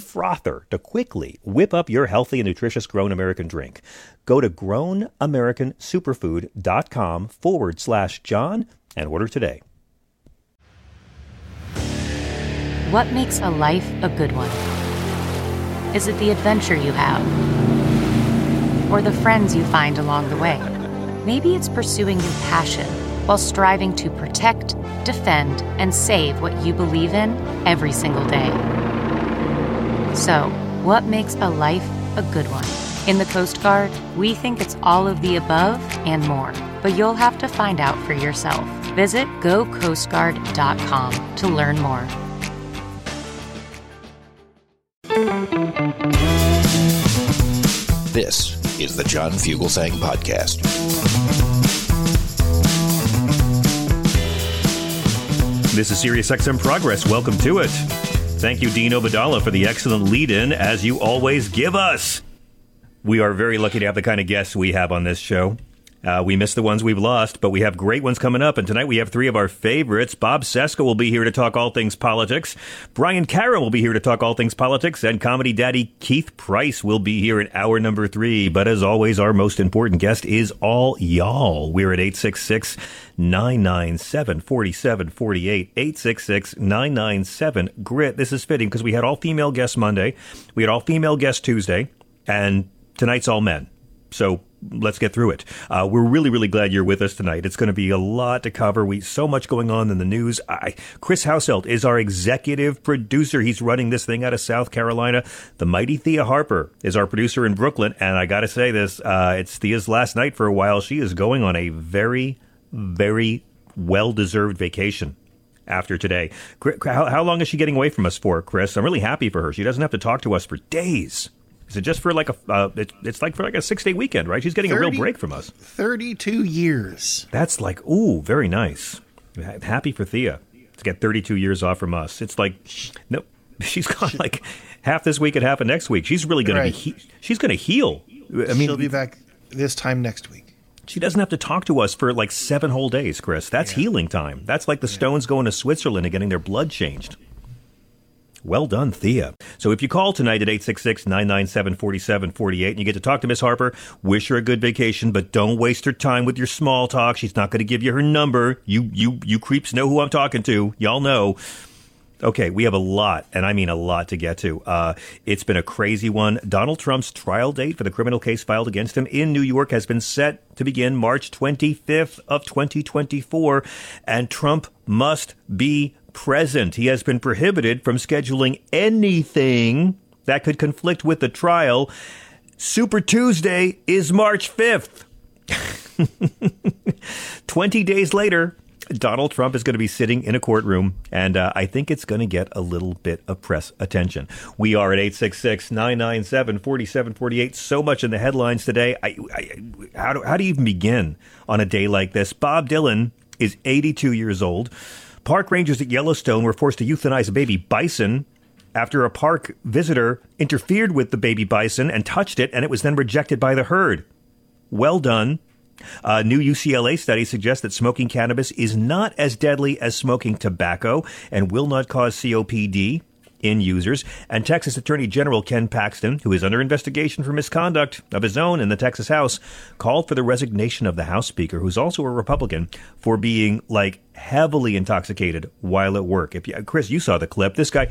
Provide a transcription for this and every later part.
frother to quickly whip up your healthy and nutritious Grown American drink. Go to grownamericansuperfood.com forward slash John and order today. What makes a life a good one? Is it the adventure you have? Or the friends you find along the way? Maybe it's pursuing your passion while striving to protect, defend, and save what you believe in every single day. So, what makes a life a good one? In the Coast Guard, we think it's all of the above and more, but you'll have to find out for yourself. Visit gocoastguard.com to learn more. This is the John Fugelsang Podcast. This is SiriusXM Progress. Welcome to it. Thank you, Dean Obeidallah, for the excellent lead in, as you always give us. We are very lucky to have the kind of guests we have on this show. Uh, we miss the ones we've lost, but we have great ones coming up. And tonight we have three of our favorites. Bob Cesca will be here to talk all things politics. Brian Karem will be here to talk all things politics. And comedy daddy Keith Price will be here in hour number three. But as always, our most important guest is all y'all. We're at 866 997 4748. 866 997 GRIT. This is fitting because we had all female guests Monday, we had all female guests Tuesday, and tonight's all men. So let's get through it. Uh, we're really, really glad you're with us tonight. It's going to be a lot to cover. We so much going on in the news. I, Chris Hauselt is our executive producer. He's running this thing out of South Carolina. The mighty Thea Harper is our producer in Brooklyn. And I got to say this, uh, it's Thea's last night for a while. She is going on a very, very well deserved vacation after today. How long is she getting away from us for, Chris? I'm really happy for her. She doesn't have to talk to us for days. Is it just for like a? Uh, it, it's like for like a six day weekend, right? She's getting 30, a real break from us. Thirty two years. That's like ooh, very nice. Happy for Thea to get thirty two years off from us. It's like no, she's got like half this week and half of next week. She's really going right. to be. He, she's going to heal. I mean, she'll be back this time next week. She doesn't have to talk to us for like seven whole days, Chris. That's yeah. healing time. That's like the yeah. Stones going to Switzerland and getting their blood changed. Well done, Thea. So if you call tonight at 866-997-4748 and you get to talk to Miss Harper, wish her a good vacation, but don't waste her time with your small talk. She's not going to give you her number. You, you, you creeps know who I'm talking to. Y'all know. Okay, we have a lot, and I mean a lot to get to. Uh, it's been a crazy one. Donald Trump's trial date for the criminal case filed against him in New York has been set to begin March 25th of 2024, and Trump must be present. He has been prohibited from scheduling anything that could conflict with the trial. Super Tuesday is March 5th. 20 days later, Donald Trump is going to be sitting in a courtroom, and uh, I think it's going to get a little bit of press attention. We are at 866 997 4748. So much in the headlines today. I, I, how, do, how do you even begin on a day like this? Bob Dylan is 82 years old. Park rangers at Yellowstone were forced to euthanize a baby bison after a park visitor interfered with the baby bison and touched it, and it was then rejected by the herd. Well done. A new UCLA study suggests that smoking cannabis is not as deadly as smoking tobacco and will not cause COPD in users. And Texas Attorney General Ken Paxton, who is under investigation for misconduct of his own in the Texas House, called for the resignation of the House Speaker, who's also a Republican, for being like heavily intoxicated while at work. If you, Chris, you saw the clip. This guy,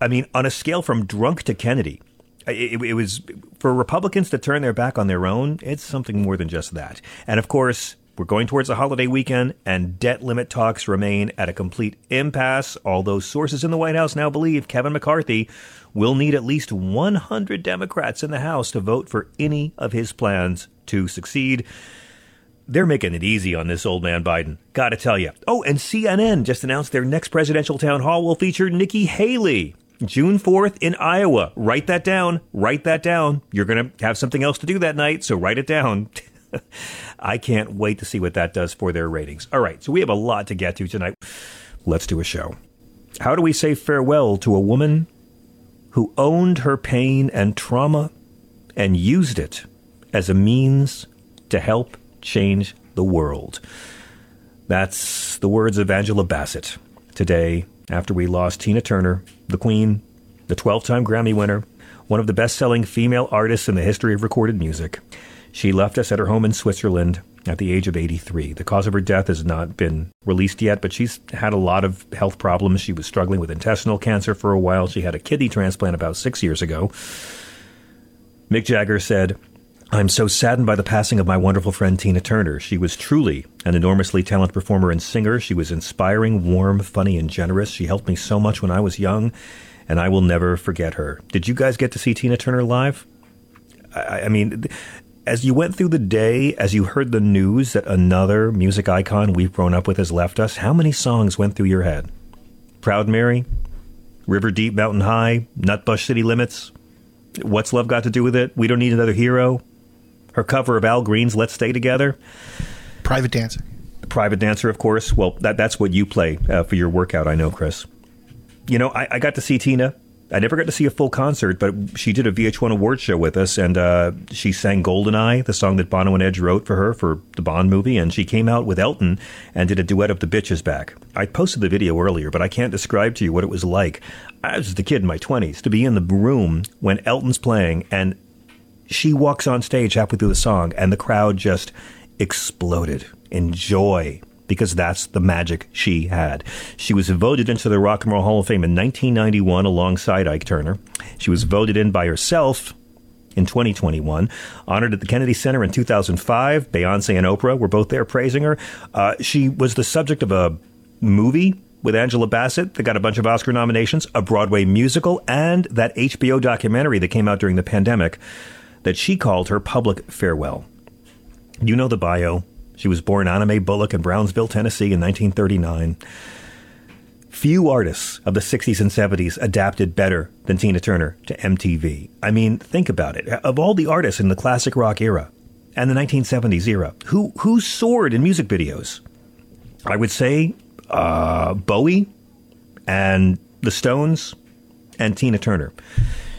I mean, on a scale from drunk to Kennedy. It, it was for Republicans to turn their back on their own. It's something more than just that. And of course, We're going towards a holiday weekend, and debt limit talks remain at a complete impasse, although sources in the White House now believe Kevin McCarthy will need at least 100 Democrats in the House to vote for any of his plans to succeed. They're making it easy on this old man Biden. Gotta tell you. Oh, and CNN just announced their next presidential town hall will feature Nikki Haley. June 4th in Iowa. Write that down. Write that down. You're going to have something else to do that night, so write it down. I can't wait to see what that does for their ratings. All right, so we have a lot to get to tonight. Let's do a show. How do we say farewell to a woman who owned her pain and trauma and used it as a means to help change the world? That's the words of Angela Bassett today after we lost Tina Turner, the Queen, the 12 time Grammy winner, one of the best selling female artists in the history of recorded music. She left us at her home in Switzerland at the age of 83. The cause of her death has not been released yet, but she's had a lot of health problems. She was struggling with intestinal cancer for a while. She had a kidney transplant about six years ago. Mick Jagger said, I'm so saddened by the passing of my wonderful friend Tina Turner. She was truly an enormously talented performer and singer. She was inspiring, warm, funny, and generous. She helped me so much when I was young, and I will never forget her. Did you guys get to see Tina Turner live? I, mean, as you went through the day, as you heard the news that another music icon we've grown up with has left us, how many songs went through your head? Proud Mary, River Deep, Mountain High, Nutbush City Limits. What's Love Got to Do with It? We Don't Need Another Hero. Her cover of Al Green's Let's Stay Together. Private Dancer. Private Dancer, of course. Well, that, that's what you play uh, for your workout, I know, Chris. You know, I, I got to see Tina I never got to see a full concert, but she did a VH1 award show with us, and uh, she sang "Goldeneye," the song that Bono and Edge wrote for her for the Bond movie, and she came out with Elton and did a duet of "The Bitch Is Back." I posted the video earlier, but I can't describe to you what it was like. I was a kid in my twenties to be in the room when Elton's playing, and she walks on stage halfway through the song, and the crowd just exploded in joy because that's the magic she had. She was voted into the Rock and Roll Hall of Fame in 1991 alongside Ike Turner. She was voted in by herself in 2021. Honored at the Kennedy Center in 2005. Beyonce and Oprah were both there praising her. Uh, she was the subject of a movie with Angela Bassett that got a bunch of Oscar nominations, a Broadway musical, and that HBO documentary that came out during the pandemic that she called her public farewell. You know the bio. She was born Anna Mae Bullock in Brownsville, Tennessee in 1939. Few artists of the 60s and 70s adapted better than Tina Turner to MTV. I mean, think about it. Of all the artists in the classic rock era and the 1970s era, who, who soared in music videos? I would say uh, Bowie and the Stones and Tina Turner.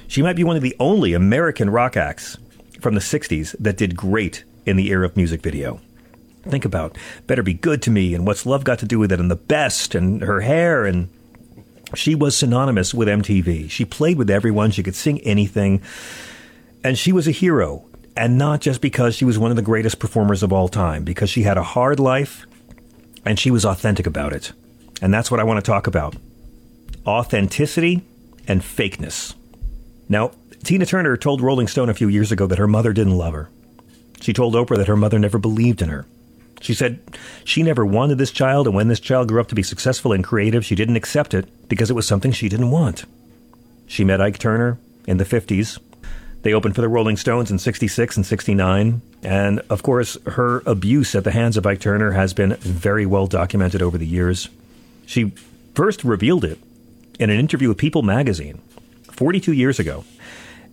She might be one of the only American rock acts from the 60s that did great in the era of music video think about Better Be Good to Me and What's Love Got to Do with It and The Best and her hair and she was synonymous with MTV. She played with everyone, she could sing anything, and she was a hero. And not just because she was one of the greatest performers of all time, because she had a hard life and she was authentic about it. And that's what I want to talk about authenticity and fakeness. Now, Tina Turner told Rolling Stone a few years ago that her mother didn't love her. She told Oprah that her mother never believed in her. She said she never wanted this child, and when this child grew up to be successful and creative, she didn't accept it because it was something she didn't want. She met Ike Turner in the 50s. They opened for the Rolling Stones in 66 and 69. And of course, her abuse at the hands of Ike Turner has been very well documented over the years. She first revealed it in an interview with People magazine 42 years ago.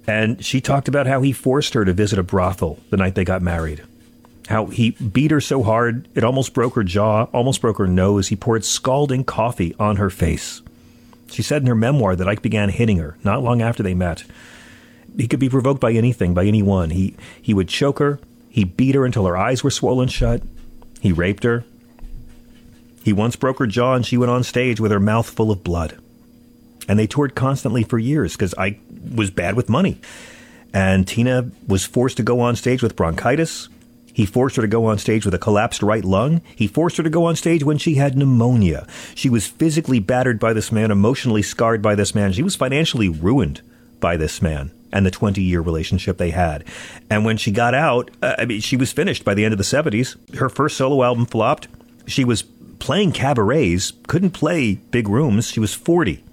And she talked about how he forced her to visit a brothel the night they got married how he beat her so hard it almost broke her jaw, almost broke her nose. He poured scalding coffee on her face. She said in her memoir that Ike began hitting her not long after they met. He could be provoked by anything, by anyone. He he would choke her. He beat her until her eyes were swollen shut. He raped her. He once broke her jaw and she went on stage with her mouth full of blood. And they toured constantly for years because Ike was bad with money. And Tina was forced to go on stage with bronchitis he forced her to go on stage with a collapsed right lung. He forced her to go on stage when she had pneumonia. She was physically battered by this man, emotionally scarred by this man. She was financially ruined by this man and the 20 year relationship they had. And when she got out, uh, I mean, she was finished by the end of the 70s. Her first solo album flopped. She was playing cabarets, couldn't play big rooms. She was 40.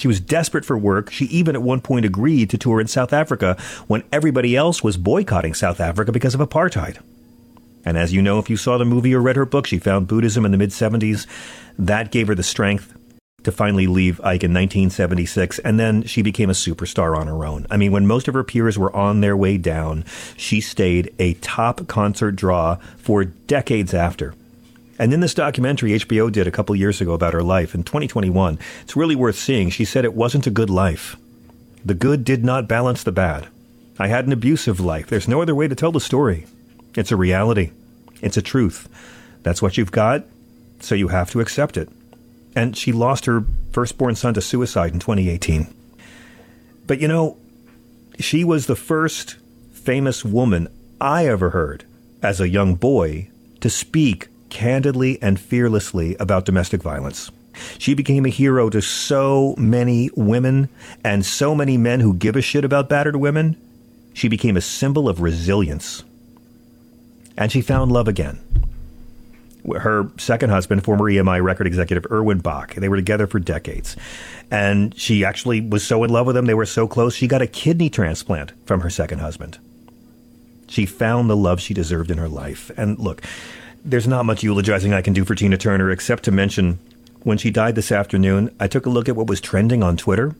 She was desperate for work. She even at one point agreed to tour in South Africa when everybody else was boycotting South Africa because of apartheid. And as you know, if you saw the movie or read her book, she found Buddhism in the mid 70s. That gave her the strength to finally leave Ike in 1976, and then she became a superstar on her own. I mean, when most of her peers were on their way down, she stayed a top concert draw for decades after. And in this documentary HBO did a couple years ago about her life in 2021, it's really worth seeing. She said it wasn't a good life. The good did not balance the bad. I had an abusive life. There's no other way to tell the story. It's a reality. It's a truth. That's what you've got, so you have to accept it and she lost her firstborn son to suicide in 2018. But you know, she was the first famous woman I ever heard as a young boy to speak candidly and fearlessly about domestic violence. She became a hero to so many women and so many men who give a shit about battered women. She became a symbol of resilience. And she found love again her second husband, former EMI record executive Erwin Bach. They were together for decades. And she actually was so in love with him, they were so close, she got a kidney transplant from her second husband. She found the love she deserved in her life. And look, there's not much eulogizing I can do for Tina Turner except to mention when she died this afternoon, I took a look at what was trending on Twitter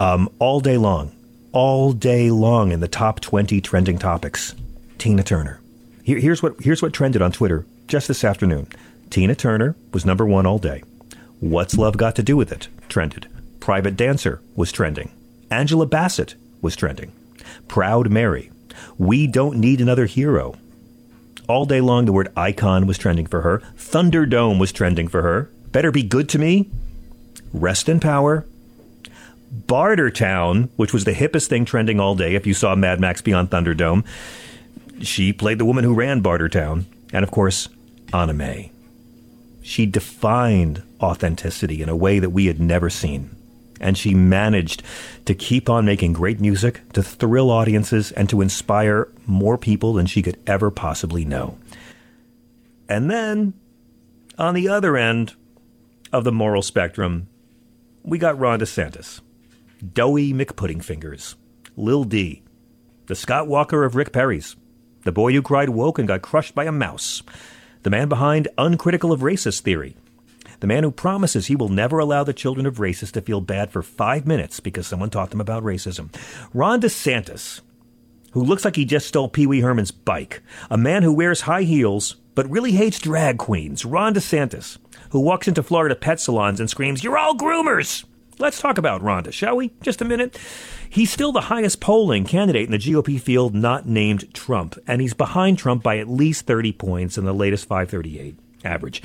um, all day long, all day long in the top 20 trending topics. Tina Turner. Here, here's what here's what trended on Twitter just this afternoon. Tina Turner was number one all day. What's Love Got to Do with It? Trended. Private Dancer was trending. Angela Bassett was trending. Proud Mary. We Don't Need Another Hero. All day long, the word icon was trending for her. Thunderdome was trending for her. Better Be Good to Me. Rest in Power. Bartertown, which was the hippest thing trending all day if you saw Mad Max Beyond Thunderdome. She played the woman who ran Bartertown. And of course, Anna Mae. She defined authenticity in a way that we had never seen. And she managed to keep on making great music, to thrill audiences, and to inspire more people than she could ever possibly know. And then, on the other end of the moral spectrum, we got Ron DeSantis, Doughy McPuddingfingers, Lil D, the Scott Walker of Rick Perry's, the boy who cried woke and got crushed by a mouse, the man behind uncritical of racist theory, the man who promises he will never allow the children of racists to feel bad for five minutes because someone taught them about racism. Ron DeSantis, who looks like he just stole Pee Wee Herman's bike, a man who wears high heels but really hates drag queens. Ron DeSantis, who walks into Florida pet salons and screams, You're all groomers! Let's talk about Rhonda, shall we? Just a minute. He's still the highest polling candidate in the GOP field not named Trump, and he's behind Trump by at least 30 points in the latest 538 average.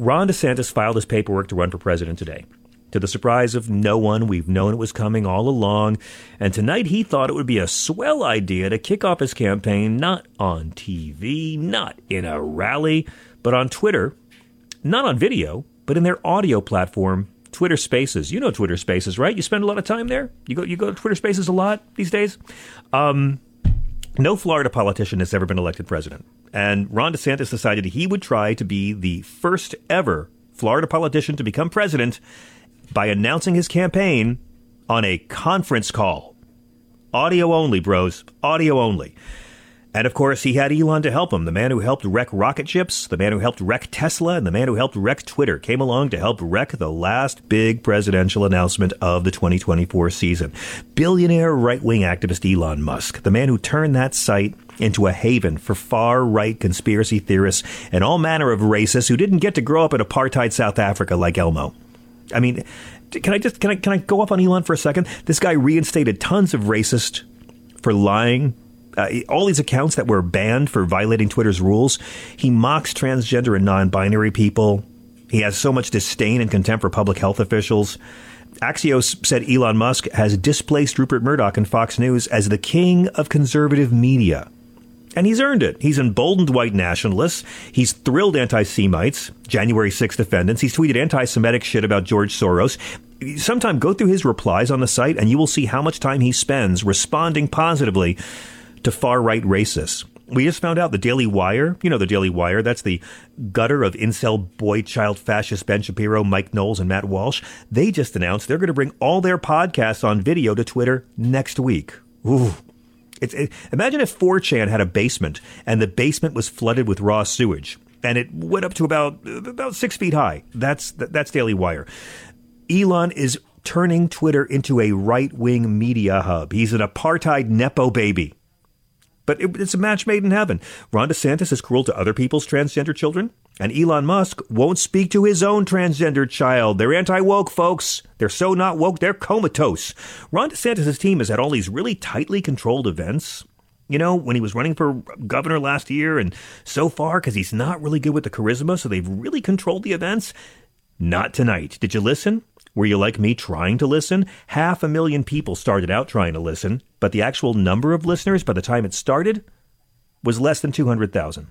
Ron DeSantis filed his paperwork to run for president today. To the surprise of no one, we've known it was coming all along, and tonight he thought it would be a swell idea to kick off his campaign not on TV, not in a rally, but on Twitter, not on video, but in their audio platform, Twitter Spaces. You know Twitter Spaces, right? You spend a lot of time there. You go you go to Twitter Spaces a lot these days. Um, no Florida politician has ever been elected president, and Ron DeSantis decided he would try to be the first ever Florida politician to become president by announcing his campaign on a conference call. Audio only, bros. Audio only. And of course, he had Elon to help him. The man who helped wreck rocket ships, the man who helped wreck Tesla, and the man who helped wreck Twitter came along to help wreck the last big presidential announcement of the 2024 season. Billionaire right wing activist Elon Musk, the man who turned that site into a haven for far right conspiracy theorists and all manner of racists who didn't get to grow up in apartheid South Africa like Elmo. I mean, can I just can I can I go up on Elon for a second? This guy reinstated tons of racists for lying uh, all these accounts that were banned for violating Twitter's rules. He mocks transgender and non binary people. He has so much disdain and contempt for public health officials. Axios said Elon Musk has displaced Rupert Murdoch and Fox News as the king of conservative media. And he's earned it. He's emboldened white nationalists. He's thrilled anti Semites, January 6 defendants. He's tweeted anti Semitic shit about George Soros. sometime go through his replies on the site and you will see how much time he spends responding positively to far right racists. We just found out the Daily Wire, you know, the Daily Wire, that's the gutter of incel boy child fascist Ben Shapiro, Mike Knowles, and Matt Walsh. They just announced they're going to bring all their podcasts on video to Twitter next week. Ooh. It's, it, imagine if 4chan had a basement and the basement was flooded with raw sewage and it went up to about about six feet high. That's that's Daily Wire. Elon is turning Twitter into a right wing media hub. He's an apartheid nepo baby. But it, it's a match made in heaven. Ron DeSantis is cruel to other people's transgender children, and Elon Musk won't speak to his own transgender child. They're anti woke, folks. They're so not woke, they're comatose. Ron DeSantis' team has had all these really tightly controlled events. You know, when he was running for governor last year, and so far, because he's not really good with the charisma, so they've really controlled the events. Not tonight. Did you listen? Were you like me trying to listen? Half a million people started out trying to listen, but the actual number of listeners by the time it started was less than 200,000.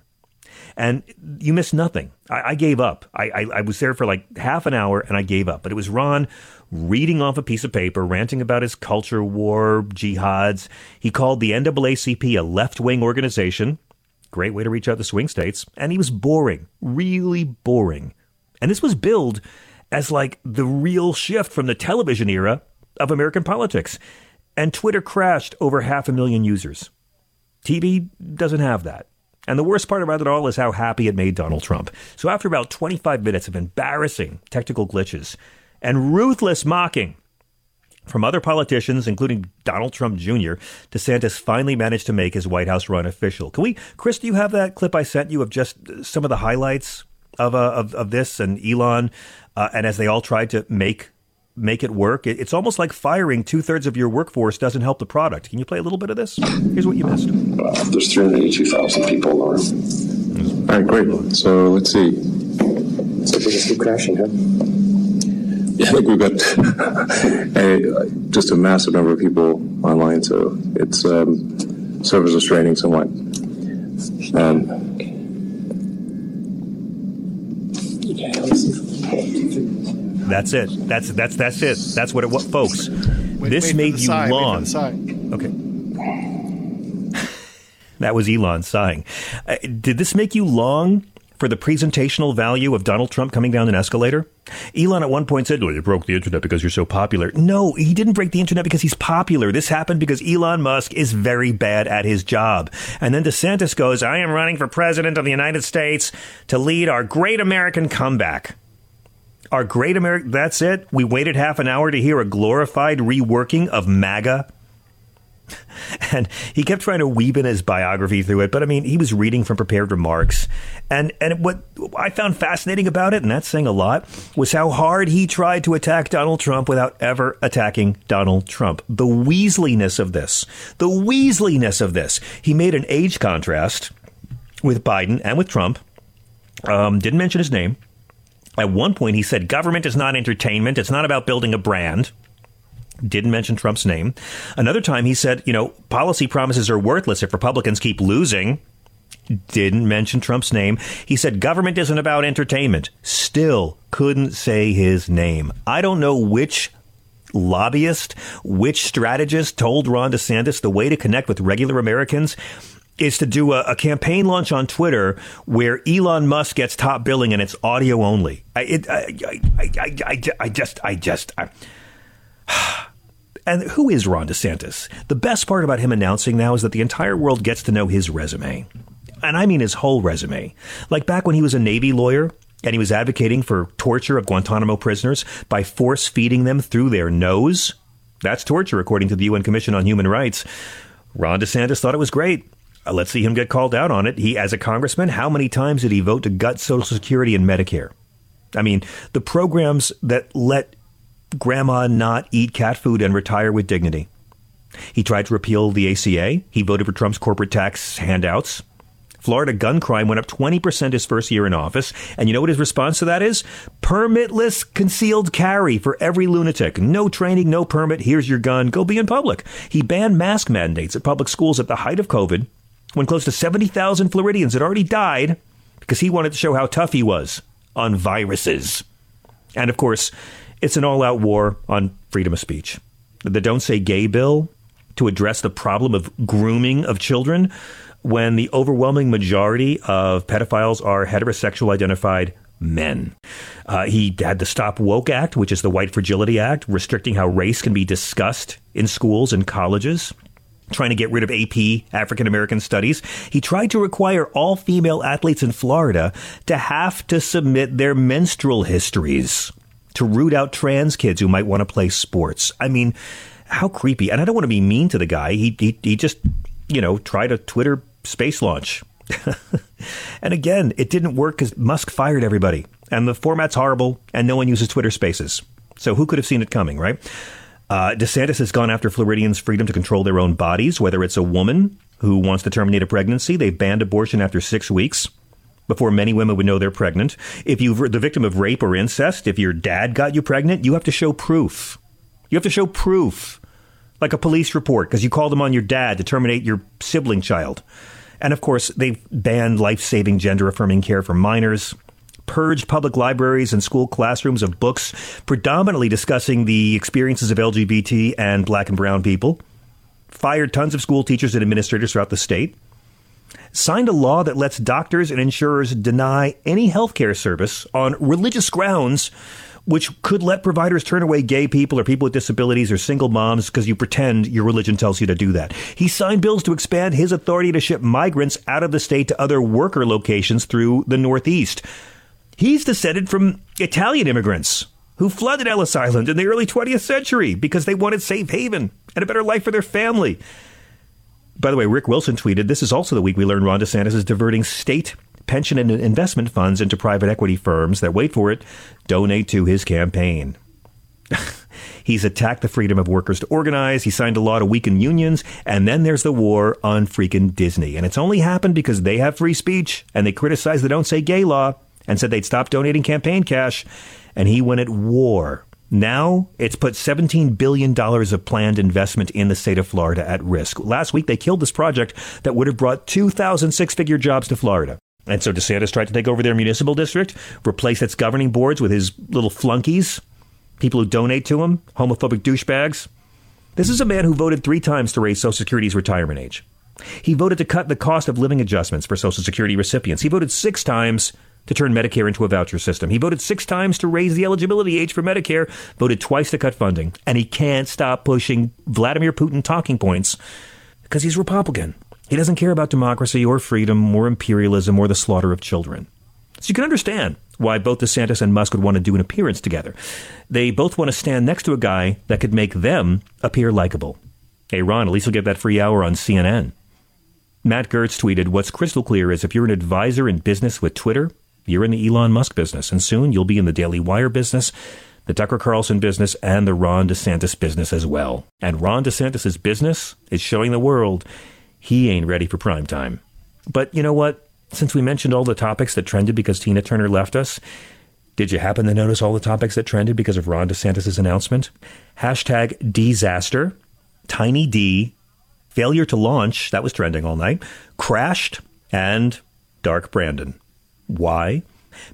And you missed nothing. I, I gave up. I, I, I, was there for like half an hour and I gave up. But it was Ron reading off a piece of paper, ranting about his culture war, jihads. He called the NAACP a left wing organization. Great way to reach out to swing states. And he was boring, really boring. And this was billed as like the real shift from the television era of American politics. And Twitter crashed over half a million users. TV doesn't have that. And the worst part about it all is how happy it made Donald Trump. So after about 25 minutes of embarrassing technical glitches and ruthless mocking from other politicians, including Donald Trump Jr., DeSantis finally managed to make his White House run official. Can we, Chris, do you have that clip I sent you of just some of the highlights of, uh, of, of this and Elon uh, and as they all tried to make make it work, it, it's almost like firing two thirds of your workforce doesn't help the product. Can you play a little bit of this? Here's what you missed. Uh, there's 382,000 people in the room. All right, great. So let's see. So we just keep crashing, huh? Yeah, I think we've got a, just a massive number of people online, so it's um, servers are straining somewhat. Um, That's it. That's that's that's it. That's what it was, folks. Wait, this wait made you sigh, long. Okay. that was Elon sighing. Uh, did this make you long for the presentational value of Donald Trump coming down an escalator? Elon at one point said, Well, you broke the internet because you're so popular. No, he didn't break the internet because he's popular. This happened because Elon Musk is very bad at his job. And then DeSantis goes, I am running for president of the United States to lead our great American comeback. Our great America, that's it? We waited half an hour to hear a glorified reworking of MAGA? And he kept trying to weave in his biography through it, but I mean, he was reading from prepared remarks. And and what I found fascinating about it, and that's saying a lot, was how hard he tried to attack Donald Trump without ever attacking Donald Trump. The Weasleyness of this. The Weasleyness of this. He made an age contrast with Biden and with Trump. Um, didn't mention his name at one point, he said, government is not entertainment. It's not about building a brand. Didn't mention Trump's name. Another time, he said, you know, policy promises are worthless if Republicans keep losing. Didn't mention Trump's name. He said, government isn't about entertainment. Still couldn't say his name. I don't know which lobbyist, which strategist told Ron DeSantis the way to connect with regular Americans is to do a, a, campaign launch on Twitter where Elon Musk gets top billing and it's audio only. I, it, I, I, I, I, I just, I just, I, and who is Ron DeSantis? The best part about him announcing now is that the entire world gets to know his resume. And I mean his whole resume. Like back when he was a Navy lawyer and he was advocating for torture of Guantanamo prisoners by force feeding them through their nose. That's torture, according to the UN Commission on Human Rights. Ron DeSantis thought it was great. Uh, let's see him get called out on it. He, as a congressman, how many times did he vote to gut Social Security and Medicare? I mean, the programs that let grandma not eat cat food and retire with dignity. He tried to repeal the ACA. He voted for Trump's corporate tax handouts. Florida gun crime went up 20% his first year in office. And you know what his response to that is? Permitless concealed carry for every lunatic. No training, no permit. Here's your gun. Go be in public. He banned mask mandates at public schools at the height of COVID when close to 70,000 Floridians had already died because he wanted to show how tough he was on viruses. And of course, It's an all out war on freedom of speech. The Don't Say Gay bill to address the problem of grooming of children when the overwhelming majority of pedophiles are heterosexual identified men. Uh, he had the Stop Woke Act, which is the White Fragility Act, restricting how race can be discussed in schools and colleges. Trying to get rid of AP, African American Studies. He tried to require all female athletes in Florida to have to submit their menstrual histories to root out trans kids who might want to play sports. I mean, how creepy. And I don't want to be mean to the guy. He, he, he just, you know, tried a Twitter space launch. and again, it didn't work because Musk fired everybody. And the format's horrible, and no one uses Twitter spaces. So who could have seen it coming, right? Uh, DeSantis has gone after Floridians' freedom to control their own bodies, whether it's a woman who wants to terminate a pregnancy. They banned abortion after six weeks before many women would know they're pregnant. If you're the victim of rape or incest, if your dad got you pregnant, you have to show proof. You have to show proof, like a police report, because you called them on your dad to terminate your sibling child. And of course, they've banned life saving gender affirming care for minors, purged public libraries and school classrooms of books predominantly discussing the experiences of LGBT and black and brown people, fired tons of school teachers and administrators throughout the state, signed a law that lets doctors and insurers deny any health care service on religious grounds which could let providers turn away gay people or people with disabilities or single moms because you pretend your religion tells you to do that. He signed bills to expand his authority to ship migrants out of the state to other worker locations through the Northeast. He's descended from Italian immigrants who flooded Ellis Island in the early 20th century because they wanted safe haven and a better life for their family. By the way, Rick Wilson tweeted, This is also the week we learned Ron DeSantis is diverting state pension and investment funds into private equity firms that, wait for it, donate to his campaign. He's attacked the freedom of workers to organize. He signed a law to weaken unions. And then there's the war on freaking Disney. And it's only happened because they have free speech and they criticize the Don't Say Gay law and said they'd stop donating campaign cash. And he went at war. Now it's put $17 billion of planned investment in the state of Florida at risk. Last week, they killed this project that would have brought 2,000 six figure jobs to Florida. And so DeSantis tried to take over their municipal district, replace its governing boards with his little flunkies, people who donate to him, homophobic douchebags. This is a man who voted three times to raise Social Security's retirement age. He voted to cut the cost of living adjustments for Social Security recipients. He voted six times to turn Medicare into a voucher system. He voted six times to raise the eligibility age for Medicare, voted twice to cut funding. And he can't stop pushing Vladimir Putin talking points because he's Republican. He doesn't care about democracy or freedom or imperialism or the slaughter of children. So you can understand why both DeSantis and Musk would want to do an appearance together. They both want to stand next to a guy that could make them appear likable. Hey, Ron, at least you'll get that free hour on CNN. Matt Gertz tweeted, What's crystal clear is if you're an advisor in business with Twitter, you're in the Elon Musk business, and soon you'll be in the Daily Wire business, the Tucker Carlson business, and the Ron DeSantis business as well. And Ron DeSantis' business is showing the world he ain't ready for prime time. But you know what? Since we mentioned all the topics that trended because Tina Turner left us, did you happen to notice all the topics that trended because of Ron DeSantis' announcement? Hashtag disaster, tiny D, failure to launch, that was trending all night, crashed, and Dark Brandon. Why?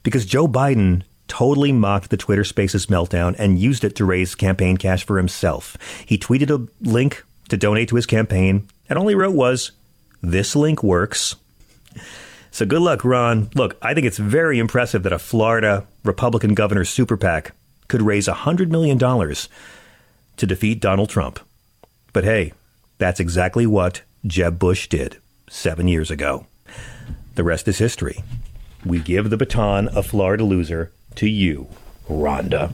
Because Joe Biden totally mocked the Twitter Spaces meltdown and used it to raise campaign cash for himself. He tweeted a link to donate to his campaign and all he wrote was, This link works. So good luck, Ron. Look, I think it's very impressive that a Florida Republican governor's super PAC could raise $100 million to defeat Donald Trump. But hey, that's exactly what Jeb Bush did seven years ago. The rest is history. We give the baton of Florida loser to you, Rhonda.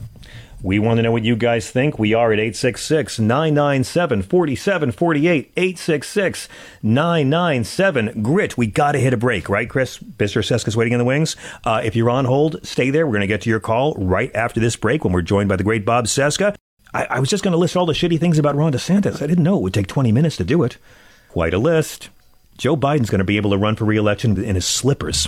We want to know what you guys think. We are at 866 997 4748. 866 997 Grit. We got to hit a break, right, Chris? Mr. Cesca's waiting in the wings. Uh, if you're on hold, stay there. We're going to get to your call right after this break when we're joined by the great Bob Cesca. I, I was just going to list all the shitty things about Ron DeSantis. I didn't know it would take 20 minutes to do it. Quite a list. Joe Biden's going to be able to run for reelection in his slippers.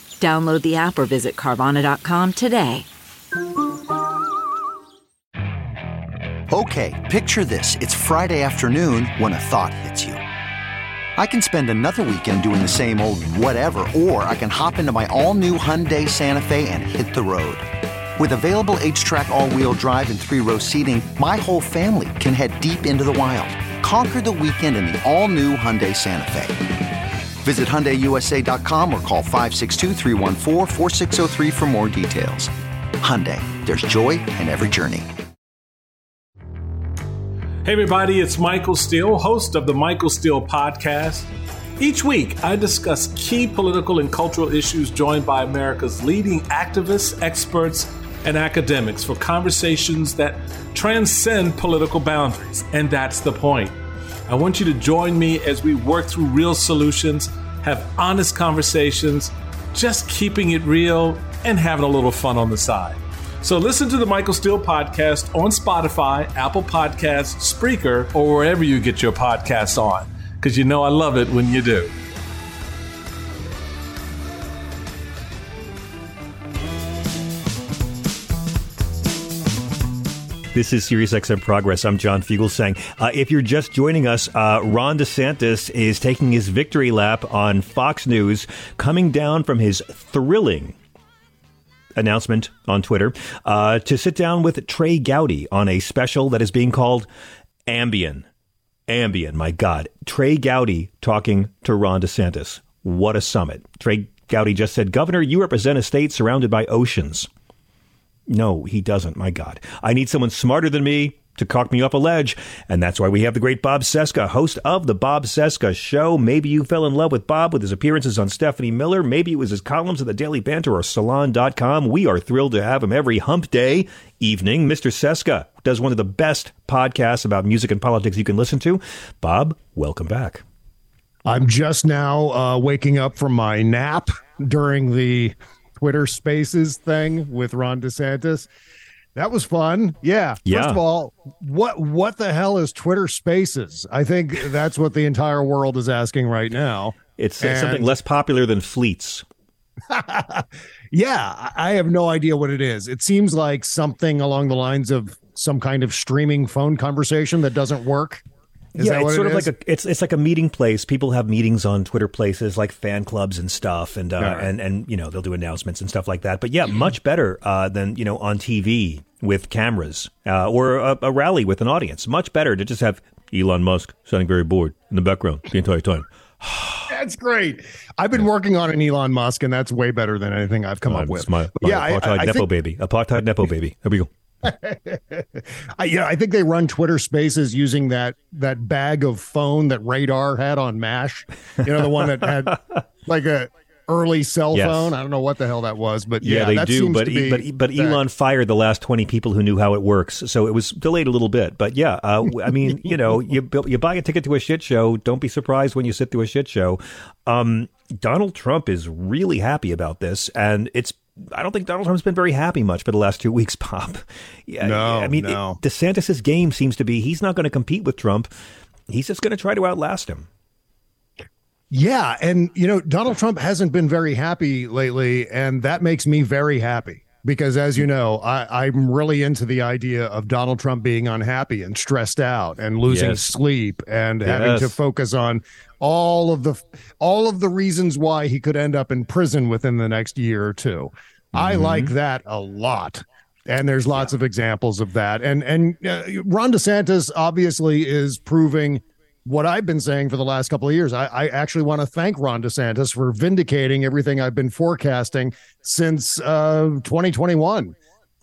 Download the app or visit Carvana.com today. Okay, picture this. It's Friday afternoon when a thought hits you. I can spend another weekend doing the same old whatever, or I can hop into my all new Hyundai Santa Fe and hit the road. With available HTRAC, all wheel drive, and three row seating, my whole family can head deep into the wild. Conquer the weekend in the all new Hyundai Santa Fe. Visit HyundaiUSA.com or call 562 for more details. Hyundai, there's joy in every journey. Hey, everybody, it's Michael Steele, host of the Michael Steele Podcast. Each week, I discuss key political and cultural issues joined by America's leading activists, experts, and academics for conversations that transcend political boundaries. And that's the point. I want you to join me as we work through real solutions, have honest conversations, just keeping it real and having a little fun on the side. So listen to the Michael Steele podcast on Spotify, Apple Podcasts, Spreaker, or wherever you get your podcasts on, because you know I love it when you do. This is SiriusXM Progress. I'm John Fugelsang. Uh, if you're just joining us, uh, Ron DeSantis is taking his victory lap on Fox News, coming down from his thrilling announcement on Twitter uh, to sit down with Trey Gowdy on a special that is being called Ambien. Ambien, my God. Trey Gowdy talking to Ron DeSantis. What a summit. Trey Gowdy just said, Governor, you represent a state surrounded by oceans. No, he doesn't. My God. I need someone smarter than me to cock me off a ledge. And that's why we have the great Bob Cesca, host of The Bob Cesca Show. Maybe you fell in love with Bob with his appearances on Stephanie Miller. Maybe it was his columns at the Daily Banter or Salon.com. We are thrilled to have him every hump day evening. Mr. Cesca does one of the best podcasts about music and politics you can listen to. Bob, welcome back. I'm just now uh, waking up from my nap during the Twitter Spaces thing with Ron DeSantis. That was fun. Yeah. Yeah. First of all, what what the hell is Twitter Spaces? I think that's what the entire world is asking right now. It's uh, something less popular than Fleets. yeah, I have no idea what it is. It seems like something along the lines of some kind of streaming phone conversation that doesn't work. Is yeah, it's sort it of is? like a it's it's like a meeting place. People have meetings on Twitter places like fan clubs and stuff, and uh, Right. and and you know they'll do announcements and stuff like that. But yeah, much better uh, than you know on TV with cameras uh, or a, a rally with an audience. Much better to just have Elon Musk sounding very bored in the background the entire time. That's great. I've been working on an Elon Musk, and that's way better than anything I've come up with. My, my yeah, apartheid I, I nepo think, baby, apartheid nepo baby. There we go. I, yeah, I think they run Twitter Spaces using that that bag of phone that Radar had on Mash. You know, the one that had like a early cell Yes. phone. I don't know what the hell that was, but yeah, Yeah, they that do, seems but but but that- Elon fired the last twenty people who knew how it works, so it was delayed a little bit. But yeah, uh, I mean, you know, you you buy a ticket to a shit show. Don't be surprised when you sit through a shit show. Um, Donald Trump is really happy about this, and it's. I don't think Donald Trump's been very happy much for the last two weeks, Pop. Yeah, No, I mean, no. it, DeSantis's game seems to be he's not going to compete with Trump. He's just going to try to outlast him. Yeah, and you know, Donald Trump hasn't been very happy lately, and that makes me very happy because, as you know, I, I'm really into the idea of Donald Trump being unhappy and stressed out and losing Yes. sleep and having to focus on all of the all of the reasons why he could end up in prison within the next year or 2 I Mm-hmm. like that a lot. And there's lots of examples of that. And and uh, Ron DeSantis obviously is proving what I've been saying for the last couple of years. I, I actually want to thank Ron DeSantis for vindicating everything I've been forecasting since uh, 2021,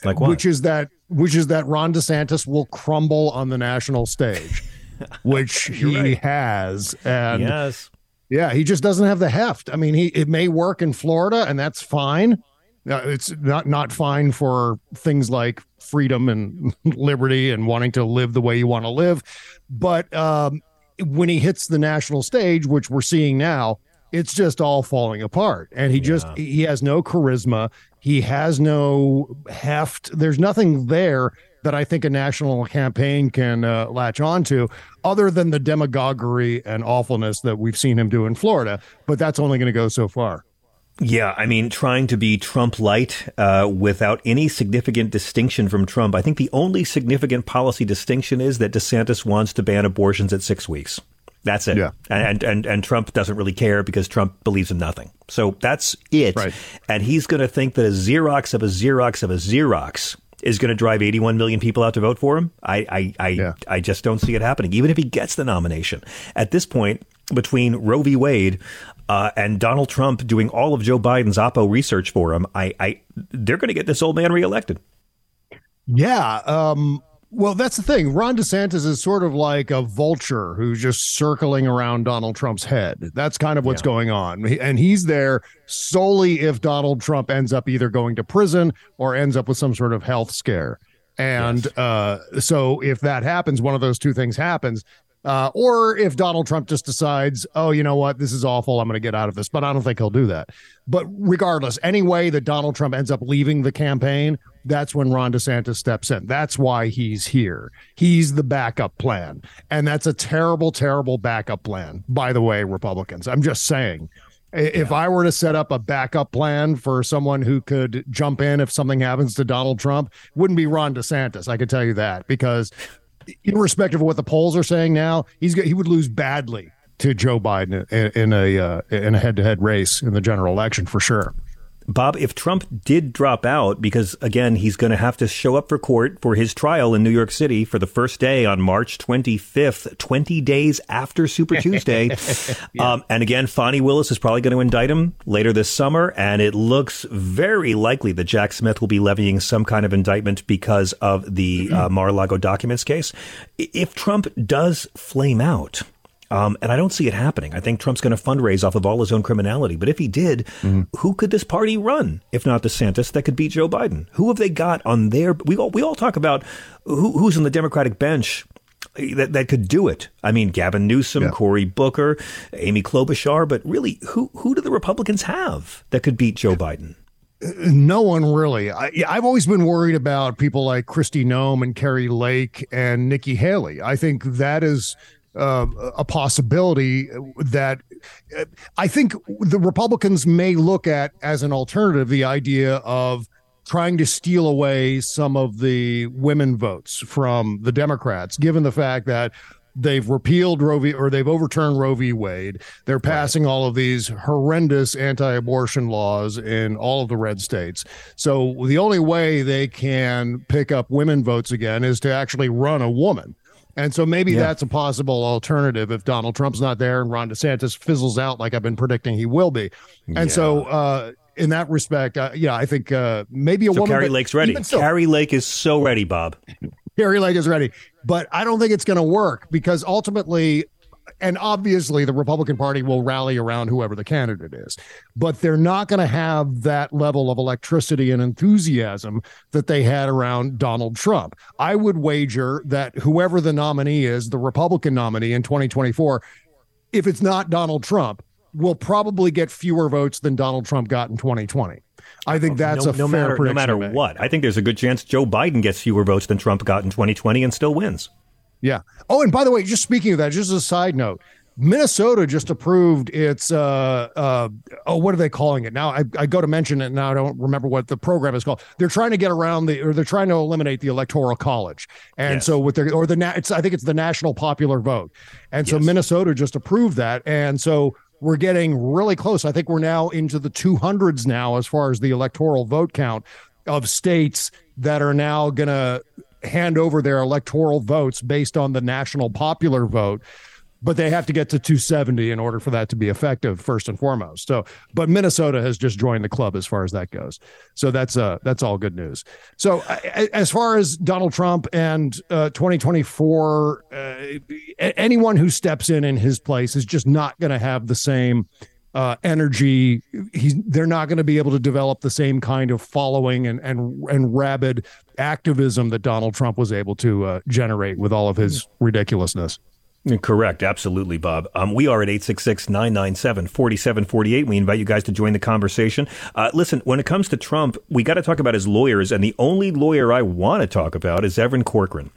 Like what? which is that which is that Ron DeSantis will crumble on the national stage, which he has. And yes. yeah, he just doesn't have the heft. I mean, he it may work in Florida, and that's fine. Uh, it's not not fine for things like freedom and liberty and wanting to live the way you want to live. But um, when he hits the national stage, which we're seeing now, it's just all falling apart. And he just he has no charisma. He has no heft. There's nothing there that I think a national campaign can uh, latch onto, other than the demagoguery and awfulness that we've seen him do in Florida. But that's only going to go so far. Yeah, I mean, trying to be Trump light uh, without any significant distinction from Trump. I think the only significant policy distinction is that DeSantis wants to ban abortions at six weeks. That's it. Yeah. And, and and Trump doesn't really care because Trump believes in nothing. So that's it. Right. And he's going to think that a Xerox of a Xerox of a Xerox is going to drive 81 million people out to vote for him. I I I, Yeah. I just don't see it happening. Even if he gets the nomination, at this point, between Roe v. Wade uh, and Donald Trump doing all of Joe Biden's Oppo research for him, I, I they're going to get this old man reelected. Yeah. Um, well, that's the thing. Ron DeSantis is sort of like a vulture who's just circling around Donald Trump's head. That's kind of what's going on. And he's there solely if Donald Trump ends up either going to prison or ends up with some sort of health scare. And uh, so if that happens, one of those two things happens. Uh, or if Donald Trump just decides, oh, you know what, this is awful, I'm going to get out of this. But I don't think he'll do that. But regardless, any way that Donald Trump ends up leaving the campaign, that's when Ron DeSantis steps in. That's why he's here. He's the backup plan. And that's a terrible, terrible backup plan, by the way, Republicans. I'm just saying. If I were to set up a backup plan for someone who could jump in if something happens to Donald Trump, it wouldn't be Ron DeSantis. I could tell you that because irrespective of what the polls are saying now, he's he would lose badly to Joe Biden in, in a uh, in a head to head race in the general election for sure. Bob, if Trump did drop out, because again, he's going to have to show up for court for his trial in New York City for the first day on March 25th, 20 days after Super Tuesday. um, and again, Fani Willis is probably going to indict him later this summer. And it looks very likely that Jack Smith will be levying some kind of indictment because of the uh, Mar a Lago documents case. If Trump does flame out, um, and I don't see it happening. I think Trump's going to fundraise off of all his own criminality. But if he did, mm-hmm. who could this party run if not DeSantis that could beat Joe Biden? Who have they got on their? We all we all talk about who, who's on the Democratic bench. Eh, that, that could do it. I mean, Gavin Newsom, Cory Booker, Amy Klobuchar, but really, who who do the Republicans have that could beat Joe Biden? Uh, no one really. I, I've always been worried about people like Kristi Noem and Kari Lake and Nikki Haley. I think that is uh, a possibility that uh, I think the Republicans may look at as an alternative the idea of trying to steal away some of the women votes from the Democrats, given the fact that they've repealed Roe v. or they've overturned Roe v. Wade. They're passing all of these horrendous anti-abortion laws in all of the red states. So the only way they can pick up women votes again is to actually run a woman. And so maybe Yeah. that's a possible alternative if Donald Trump's not there and Ron DeSantis fizzles out like I've been predicting he will be. And so uh in that respect, uh, yeah, I think uh, maybe a So woman. Kari Lake's ready. still- Kari Lake is so ready, Bob. Kari Lake is ready. But I don't think it's going to work because ultimately, and obviously, the Republican Party will rally around whoever the candidate is, but they're not going to have that level of electricity and enthusiasm that they had around Donald Trump. I would wager that whoever the nominee is, the Republican nominee in 2024, if it's not Donald Trump, will probably get fewer votes than Donald Trump got in 2020. I think that's no, a no fair matter no matter what. I think there's a good chance Joe Biden gets fewer votes than Trump got in 2020 and still wins. Yeah. Oh, and by the way, just speaking of that, just as a side note, Minnesota just approved its uh uh oh what are they calling it? Now I, I go to mention it now I don't remember what the program is called. They're trying to get around the or they're trying to eliminate the electoral college. And Yes. so with their or the na- it's I think it's the national popular vote. And so Minnesota just approved that. And so we're getting really close. I think we're now into the 200s now as far as the electoral vote count of states that are now going to hand over their electoral votes based on the national popular vote but they have to get to 270 in order for that to be effective first and foremost. So but minnesota has just joined the club as far as that goes. So that's uh that's all good news. So as far as donald trump and uh 2024 uh, anyone who steps in in his place is just not going to have the same uh, energy. He's they're not going to be able to develop the same kind of following and and and rabid activism that Donald Trump was able to uh, generate with all of his ridiculousness. Correct. Absolutely, Bob. Um, we are at 866 997 4748. We invite you guys to join the conversation. Uh, listen, when it comes to Trump, we got to talk about his lawyers. And the only lawyer I want to talk about is Evan Corcoran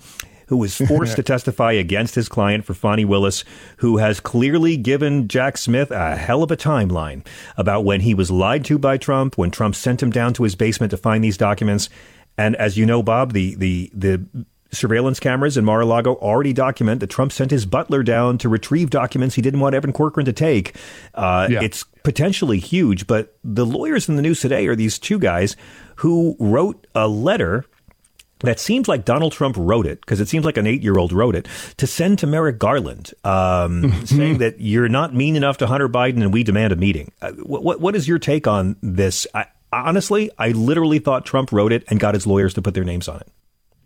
who was forced to testify against his client for Fani Willis, who has clearly given Jack Smith a hell of a timeline about when he was lied to by Trump, when Trump sent him down to his basement to find these documents. And as you know, Bob, the the the surveillance cameras in Mar-a-Lago already document that Trump sent his butler down to retrieve documents he didn't want Evan Corcoran to take. Uh, yeah. It's potentially huge, but the lawyers in the news today are these two guys who wrote a letter that seems like Donald Trump wrote it because it seems like an eight-year-old wrote it to send to Merrick Garland, um, saying that you're not mean enough to Hunter Biden and we demand a meeting. Uh, what, what is your take on this? I, honestly, I literally thought Trump wrote it and got his lawyers to put their names on it.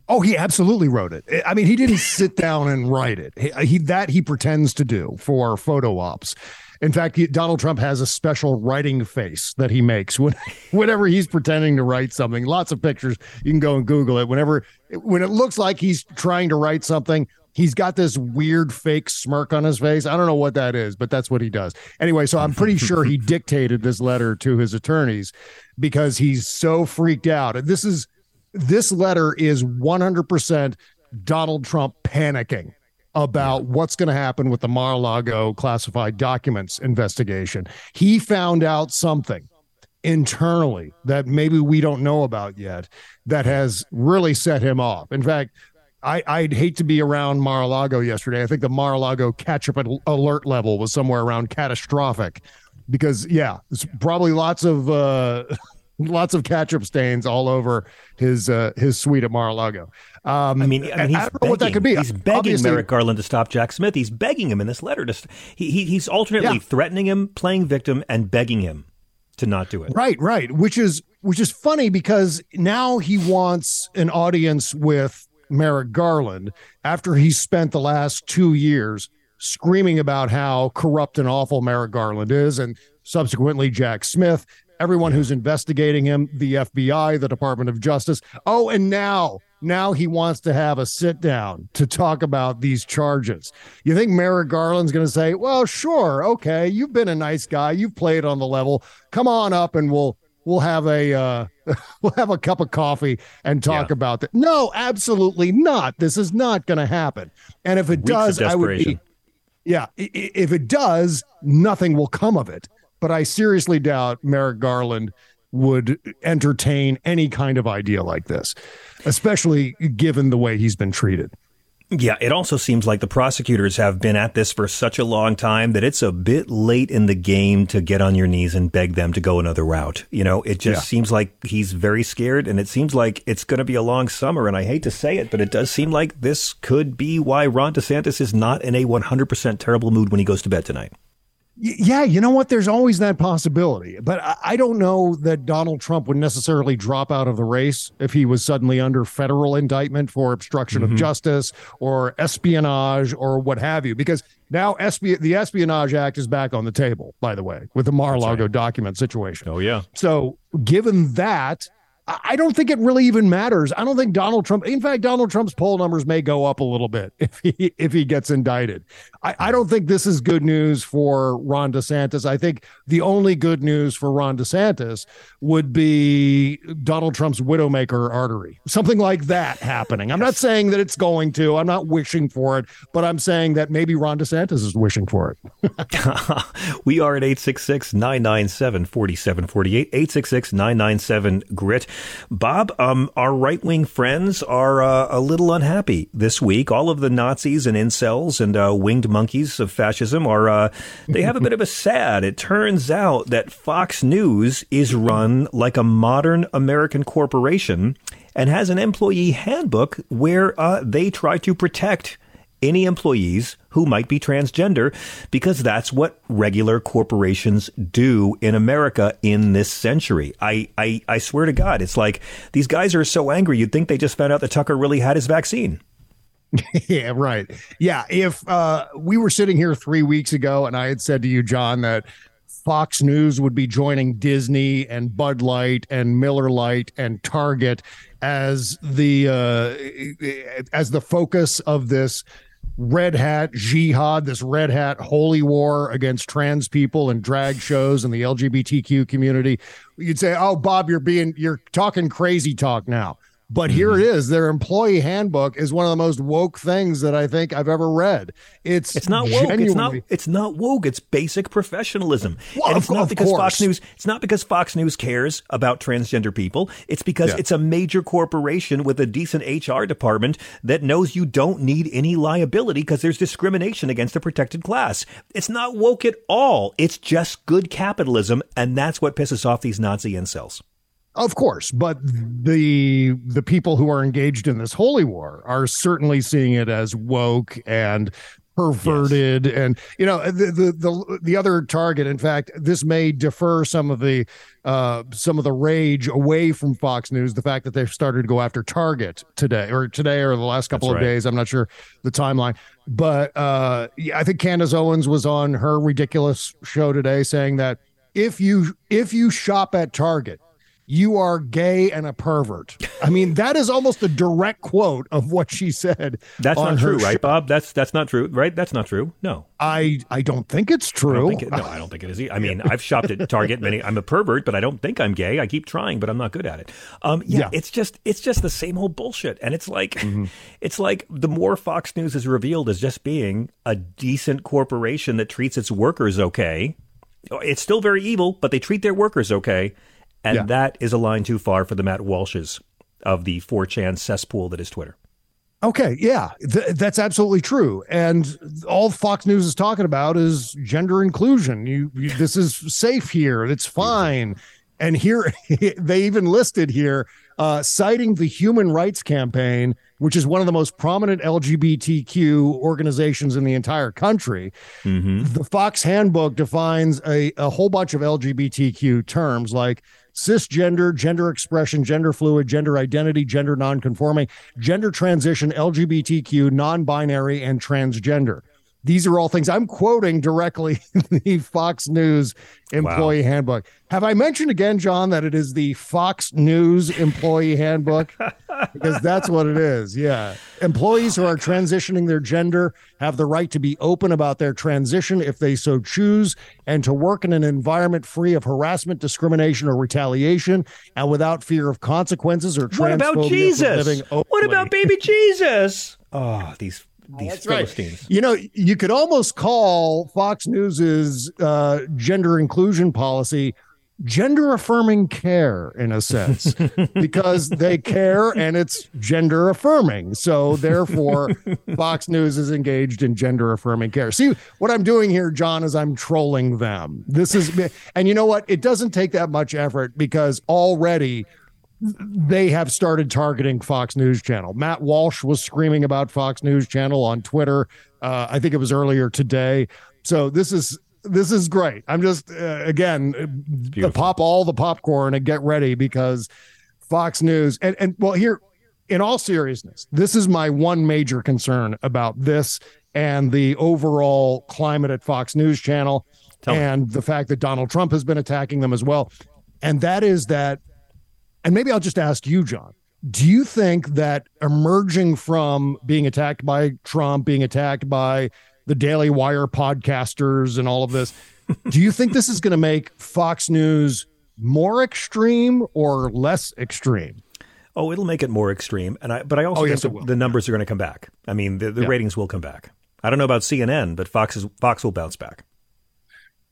Oh, he absolutely wrote it. I mean, he didn't sit down and write it. He, he, that he pretends to do for photo ops. In fact, he, Donald Trump has a special writing face that he makes when, whenever he's pretending to write something. Lots of pictures. You can go and Google it. Whenever when it looks like he's trying to write something, he's got this weird fake smirk on his face. I don't know what that is, but that's what he does. Anyway, so I'm pretty sure he dictated this letter to his attorneys because he's so freaked out. And this is this letter is 100% Donald Trump panicking about what's going to happen with the Mar-a-Lago classified documents investigation. He found out something internally that maybe we don't know about yet that has really set him off. In fact, I, would hate to be around Mar-a-Lago yesterday. I think the Mar-a-Lago catch-up alert level was somewhere around catastrophic because, yeah, it's probably lots of uh, lots of ketchup stains all over his uh, his suite at Mar-a-Lago. Um, I mean, I mean, he's I don't begging, know what that could be. He's begging Obviously, Merrick Garland to stop Jack Smith. He's begging him in this letter to. St- he, he he's alternately yeah. threatening him, playing victim, and begging him to not do it. Right, right. Which is which is funny because now he wants an audience with Merrick Garland after he spent the last two years screaming about how corrupt and awful Merrick Garland is, and subsequently Jack Smith everyone who's investigating him, the FBI, the Department of Justice. Oh, and now, now he wants to have a sit down to talk about these charges. You think Merrick Garland's going to say, "Well, sure, okay, you've been a nice guy, you've played on the level. Come on up, and we'll we'll have a uh, we'll have a cup of coffee and talk yeah. about that." No, absolutely not. This is not going to happen. And if it Weeks does, I would be. Yeah, if it does, nothing will come of it but I seriously doubt Merrick Garland would entertain any kind of idea like this, especially given the way he's been treated. Yeah, it also seems like the prosecutors have been at this for such a long time that it's a bit late in the game to get on your knees and beg them to go another route. You know, it just yeah. seems like he's very scared and it seems like it's going to be a long summer. And I hate to say it, but it does seem like this could be why Ron DeSantis is not in a 100% terrible mood when he goes to bed tonight. Yeah, you know what? There's always that possibility. But I don't know that Donald Trump would necessarily drop out of the race if he was suddenly under federal indictment for obstruction mm-hmm. of justice or espionage or what have you. Because now espi- the Espionage Act is back on the table, by the way, with the Mar a Lago right. document situation. Oh, yeah. So, given that, I don't think it really even matters. I don't think Donald Trump, in fact, Donald Trump's poll numbers may go up a little bit if he if he gets indicted. I, I don't think this is good news for Ron DeSantis. I think the only good news for Ron DeSantis would be Donald Trump's widowmaker artery, something like that happening. I'm not saying that it's going to. I'm not wishing for it, but I'm saying that maybe Ron DeSantis is wishing for it. we are at 866 997 4748, 866 997 GRIT. Bob, um, our right wing friends are uh, a little unhappy this week. All of the Nazis and incels and uh, winged monkeys of fascism are, uh, they have a bit of a sad. It turns out that Fox News is run like a modern American corporation and has an employee handbook where uh, they try to protect any employees who might be transgender because that's what regular corporations do in America in this century. I, I, I swear to God, it's like these guys are so angry, you'd think they just found out that Tucker really had his vaccine. yeah, right. Yeah. If uh, we were sitting here three weeks ago and I had said to you, John, that Fox News would be joining Disney and Bud Light and Miller Lite and Target as the uh, as the focus of this red hat jihad, this red hat holy war against trans people and drag shows and the LGBTQ community, you'd say, "Oh, Bob, you're being you're talking crazy talk now." But mm-hmm. here it is. Their employee handbook is one of the most woke things that I think I've ever read. It's it's not woke. It's not it's not woke. It's basic professionalism. Well, and it's of, not because. Fox News it's not because Fox News cares about transgender people. It's because yeah. it's a major corporation with a decent HR department that knows you don't need any liability because there's discrimination against a protected class. It's not woke at all. It's just good capitalism and that's what pisses off these Nazi incels. Of course, but the the people who are engaged in this holy war are certainly seeing it as woke and perverted yes. and you know the, the the the other target in fact this may defer some of the uh some of the rage away from Fox News the fact that they've started to go after Target today or today or the last couple That's of right. days I'm not sure the timeline but uh I think Candace Owens was on her ridiculous show today saying that if you if you shop at Target you are gay and a pervert. I mean, that is almost a direct quote of what she said. That's not true, right, Bob? That's that's not true, right? That's not true. No, I I don't think it's true. I think it, no, I don't think it is. I mean, I've shopped at Target many. I'm a pervert, but I don't think I'm gay. I keep trying, but I'm not good at it. Um, yeah, yeah. it's just it's just the same old bullshit, and it's like mm-hmm. it's like the more Fox News is revealed as just being a decent corporation that treats its workers okay. It's still very evil, but they treat their workers okay and yeah. that is a line too far for the Matt Walshes of the 4chan cesspool that is Twitter. Okay, yeah, th- that's absolutely true. And all Fox News is talking about is gender inclusion. You, you this is safe here. It's fine. And here they even listed here uh, citing the Human Rights Campaign, which is one of the most prominent LGBTQ organizations in the entire country. Mm-hmm. The Fox Handbook defines a, a whole bunch of LGBTQ terms like cisgender, gender expression, gender fluid, gender identity, gender nonconforming, gender transition, LGBTQ, non binary, and transgender. These are all things I'm quoting directly the Fox News employee wow. handbook. Have I mentioned again, John, that it is the Fox News employee handbook? because that's what it is. Yeah. Employees who are transitioning their gender have the right to be open about their transition if they so choose and to work in an environment free of harassment, discrimination, or retaliation and without fear of consequences or transphobia. What about Jesus? What about baby Jesus? Oh, these these That's Philistines. Right. You know, you could almost call Fox News's uh, gender inclusion policy gender affirming care in a sense because they care and it's gender affirming. So therefore Fox News is engaged in gender affirming care. See what I'm doing here John is I'm trolling them. This is and you know what? It doesn't take that much effort because already they have started targeting Fox News Channel. Matt Walsh was screaming about Fox News Channel on Twitter. Uh, I think it was earlier today. So this is this is great. I'm just uh, again pop all the popcorn and get ready because Fox News and and well here in all seriousness, this is my one major concern about this and the overall climate at Fox News Channel Tell and me. the fact that Donald Trump has been attacking them as well. And that is that and maybe I'll just ask you, John. Do you think that emerging from being attacked by Trump, being attacked by the Daily Wire podcasters and all of this, do you think this is going to make Fox News more extreme or less extreme? Oh, it'll make it more extreme, and I. But I also oh, think yes, the, the, numbers are going to come back. I mean, the, the yeah. ratings will come back. I don't know about CNN, but Fox is, Fox will bounce back.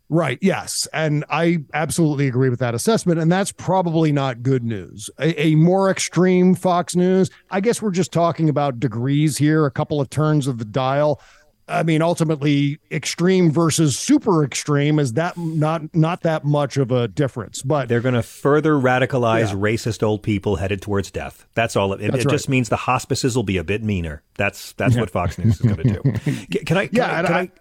Right. Yes. And I absolutely agree with that assessment. And that's probably not good news. A, a, more extreme Fox News, I guess we're just talking about degrees here, a couple of turns of the dial. I mean, ultimately, extreme versus super extreme is that not not that much of a difference. But they're going to further radicalize yeah. racist old people headed towards death. That's all. It, it, it right. just means the hospices will be a bit meaner. That's that's yeah. what Fox News is going to do. Can I? Can yeah. I, can I, I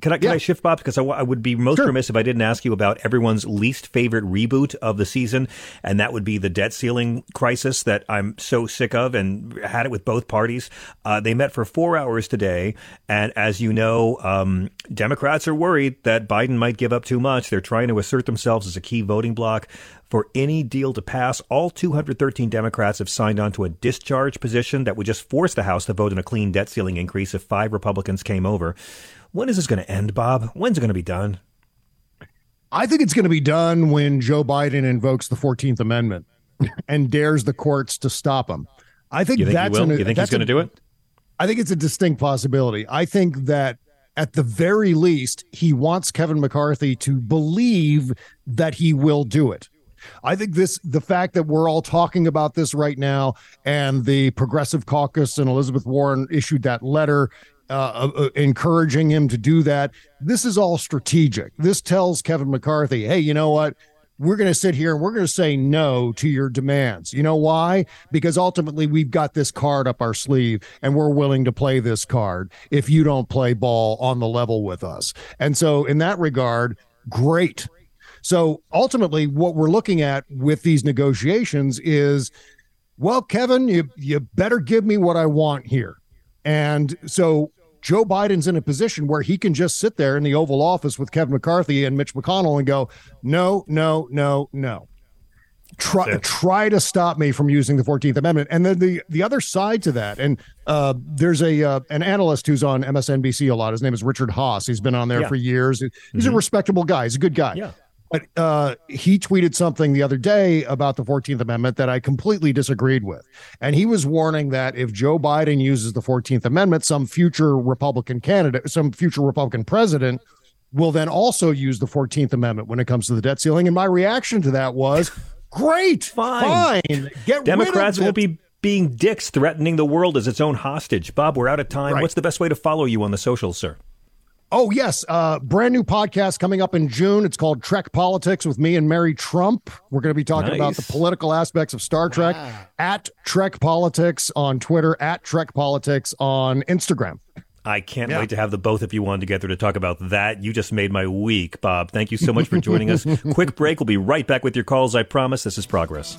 Can I can Yeah. I shift, Bob? Because I, I would be most Sure. remiss if I didn't ask you about everyone's least favorite reboot of the season, and that would be the debt ceiling crisis that I'm so sick of, and had it with both parties. Uh, they met for four hours today, and as you know, um, Democrats are worried that Biden might give up too much. They're trying to assert themselves as a key voting bloc. For any deal to pass, all 213 Democrats have signed on to a discharge position that would just force the House to vote on a clean debt ceiling increase if five Republicans came over. When is this going to end, Bob? When's it going to be done? I think it's going to be done when Joe Biden invokes the 14th Amendment and dares the courts to stop him. I think think that's an- You think he's going to do it? I think it's a distinct possibility. I think that at the very least, he wants Kevin McCarthy to believe that he will do it. I think this, the fact that we're all talking about this right now, and the Progressive Caucus and Elizabeth Warren issued that letter uh, uh, encouraging him to do that. This is all strategic. This tells Kevin McCarthy, hey, you know what? We're going to sit here and we're going to say no to your demands. You know why? Because ultimately we've got this card up our sleeve and we're willing to play this card if you don't play ball on the level with us. And so, in that regard, great. So ultimately, what we're looking at with these negotiations is, well, Kevin, you you better give me what I want here. And so Joe Biden's in a position where he can just sit there in the Oval Office with Kevin McCarthy and Mitch McConnell and go, no, no, no, no. Try try to stop me from using the Fourteenth Amendment. And then the the other side to that, and uh, there's a uh, an analyst who's on MSNBC a lot. His name is Richard Haass. He's been on there Yeah. for years. He's a Mhm. respectable guy. He's a good guy. Yeah. But uh, he tweeted something the other day about the 14th Amendment that I completely disagreed with. And he was warning that if Joe Biden uses the 14th Amendment, some future Republican candidate, some future Republican president will then also use the 14th Amendment when it comes to the debt ceiling. And my reaction to that was great, Fine. fine. Get Democrats rid of won't be being dicks threatening the world as its own hostage. Bob, we're out of time. Right. What's the best way to follow you on the socials, sir? Oh yes, uh, brand new podcast coming up in June. It's called Trek Politics with me and Mary Trump. We're going to be talking about the political aspects of Star Trek at Trek Politics on Twitter, at Trek Politics on Instagram. I can't Yeah. wait to have the both of you on together to talk about that. You just made my week, Bob. Thank you so much for joining us. Quick break. We'll be right back with your calls. I promise. This is Progress.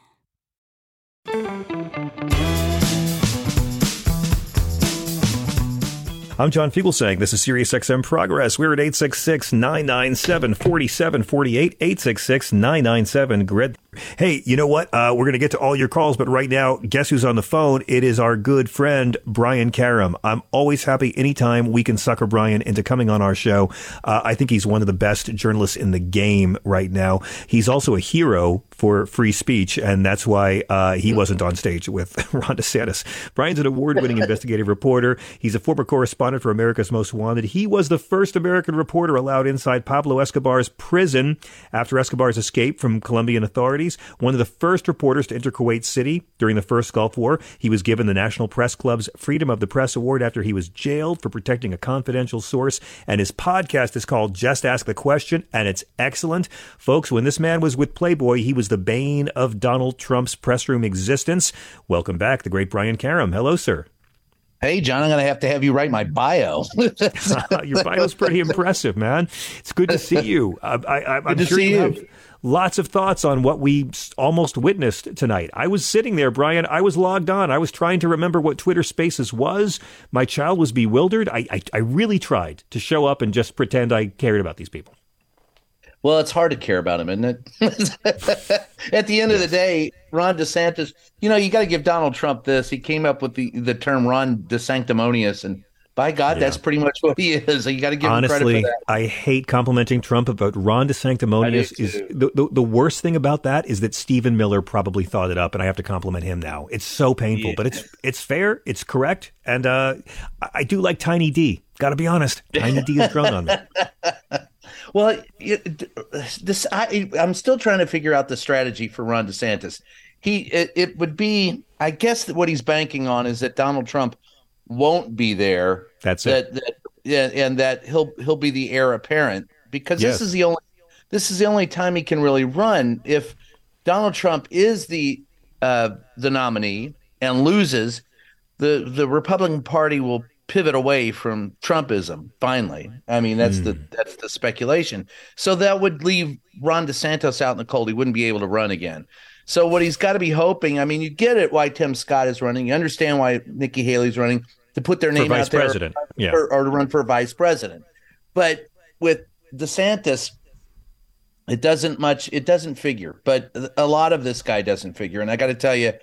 I'm John Fugelsang. This is Sirius XM Progress. We're at 866 997 4748. 866 997 GRIT. Hey, you know what? Uh, we're going to get to all your calls, but right now, guess who's on the phone? It is our good friend, Brian Karem. I'm always happy anytime we can sucker Brian into coming on our show. Uh, I think he's one of the best journalists in the game right now. He's also a hero for free speech, and that's why uh, he wasn't on stage with Ron DeSantis. Brian's an award winning investigative reporter. He's a former correspondent for America's Most Wanted. He was the first American reporter allowed inside Pablo Escobar's prison after Escobar's escape from Colombian authorities. One of the first reporters to enter Kuwait City during the first Gulf War. He was given the National Press Club's Freedom of the Press Award after he was jailed for protecting a confidential source. And his podcast is called Just Ask the Question, and it's excellent. Folks, when this man was with Playboy, he was the bane of Donald Trump's press room existence. Welcome back, the great Brian Karem. Hello, sir. Hey, John, I'm going to have to have you write my bio. Your bio is pretty impressive, man. It's good to see you. Uh, I, I, to sure see you you. have lots of thoughts on what we almost witnessed tonight. I was sitting there, Brian. I was logged on. I was trying to remember what Twitter Spaces was. My child was bewildered. I, I, I really tried to show up and just pretend I cared about these people. Well, it's hard to care about him, isn't it? At the end of the day, Ron DeSantis, you know, you got to give Donald Trump this. He came up with the, the term Ron DeSanctimonious, and by God, yeah. that's pretty much what he is. You got to give Honestly, him credit for that. I hate complimenting Trump, but Ron DeSanctimonious is the, the, the worst thing about that is that Stephen Miller probably thought it up, and I have to compliment him now. It's so painful, yeah. but it's it's fair, it's correct, and uh, I, I do like Tiny D. Got to be honest, Tiny D has grown on me. Well, this I, I'm still trying to figure out the strategy for Ron DeSantis. He it, it would be, I guess, that what he's banking on is that Donald Trump won't be there. That's that, it. That, yeah, and that he'll he'll be the heir apparent because yes. this is the only this is the only time he can really run. If Donald Trump is the uh, the nominee and loses, the the Republican Party will pivot away from Trumpism. Finally, I mean that's mm. the hmm. that's the speculation. So that would leave Ron DeSantis out in the cold. He wouldn't be able to run again. So what he's got to be hoping. I mean, you get it why Tim Scott is running. You understand why Nikki Haley's running to put their name for vice out there, president, yeah, or, or to run for vice president. But with DeSantis, it doesn't much. It doesn't figure. But a lot of this guy doesn't figure. And I got to tell you,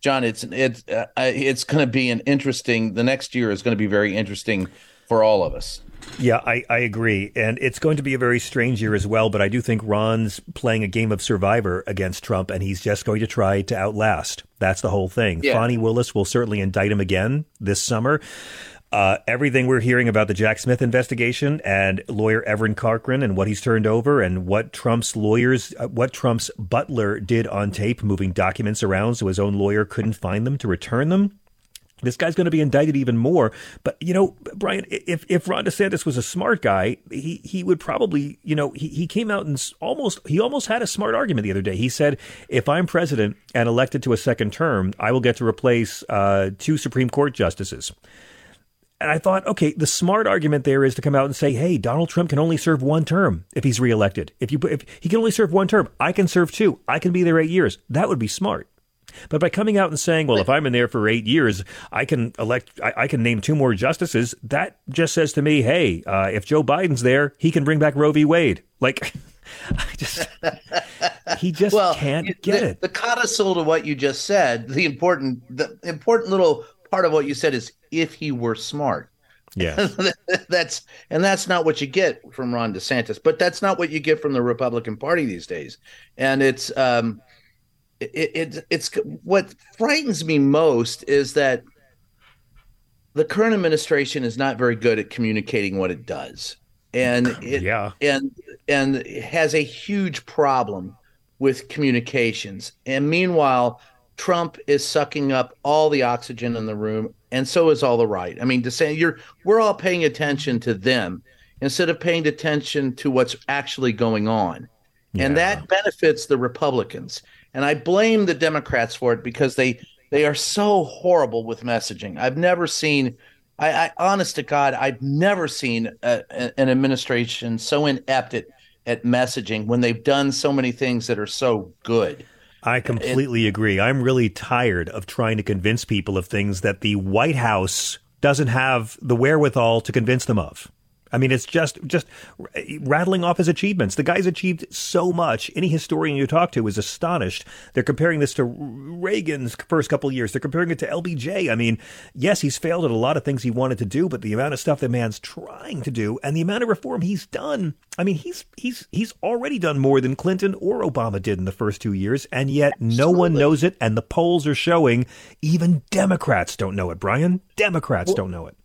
John, it's it's uh, it's going to be an interesting. The next year is going to be very interesting for all of us. Yeah, I, I agree. And it's going to be a very strange year as well. But I do think Ron's playing a game of survivor against Trump, and he's just going to try to outlast. That's the whole thing. Yeah. Fani Willis will certainly indict him again this summer. Uh, everything we're hearing about the Jack Smith investigation and lawyer Evan Corcoran and what he's turned over and what Trump's lawyers, uh, what Trump's butler did on tape, moving documents around so his own lawyer couldn't find them to return them. This guy's going to be indicted even more. But you know, Brian, if if Ron DeSantis was a smart guy, he he would probably, you know, he, he came out and almost he almost had a smart argument the other day. He said, if I'm president and elected to a second term, I will get to replace uh, two Supreme Court justices. And I thought, okay, the smart argument there is to come out and say, hey, Donald Trump can only serve one term if he's reelected. If you if he can only serve one term, I can serve two. I can be there eight years. That would be smart. But by coming out and saying, well, if I'm in there for eight years, I can elect, I, I can name two more justices, that just says to me, hey, uh, if Joe Biden's there, he can bring back Roe v. Wade. Like, I just, he just well, can't get the, it. The codicil to what you just said, the important, the important little part of what you said is if he were smart. Yeah. that's and that's not what you get from Ron DeSantis, but that's not what you get from the Republican Party these days. And it's um it, it it's what frightens me most is that the current administration is not very good at communicating what it does. And it yeah. and and has a huge problem with communications. And meanwhile, Trump is sucking up all the oxygen in the room, and so is all the right. I mean, to say you're we're all paying attention to them instead of paying attention to what's actually going on. Yeah. And that benefits the Republicans. And I blame the Democrats for it because they they are so horrible with messaging. I've never seen I, I honest to God, I've never seen a, a, an administration so inept at, at messaging when they've done so many things that are so good. I completely it, agree. I'm really tired of trying to convince people of things that the White House doesn't have the wherewithal to convince them of. I mean, it's just just rattling off his achievements. The guy's achieved so much. Any historian you talk to is astonished. They're comparing this to Reagan's first couple years. They're comparing it to LBJ. I mean, yes, he's failed at a lot of things he wanted to do, but the amount of stuff the man's trying to do and the amount of reform he's done. I mean, he's he's he's already done more than Clinton or Obama did in the first two years, and yet Absolutely. no one knows it. And the polls are showing even Democrats don't know it. Brian, Democrats well, don't know it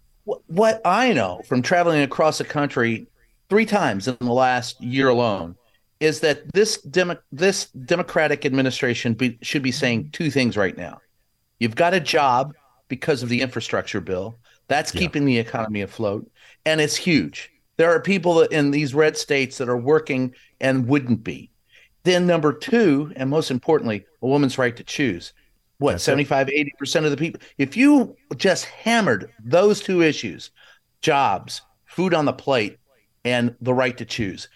what I know from traveling across the country three times in the last year alone is that this demo, this Democratic administration be, should be saying two things right now. You've got a job because of the infrastructure bill. That's yeah. keeping the economy afloat, and it's huge. There are people in these red states that are working and wouldn't be. Then number two, and most importantly, a woman's right to choose what That's 75 it. 80% of the people if you just hammered those two issues jobs food on the plate and the right to choose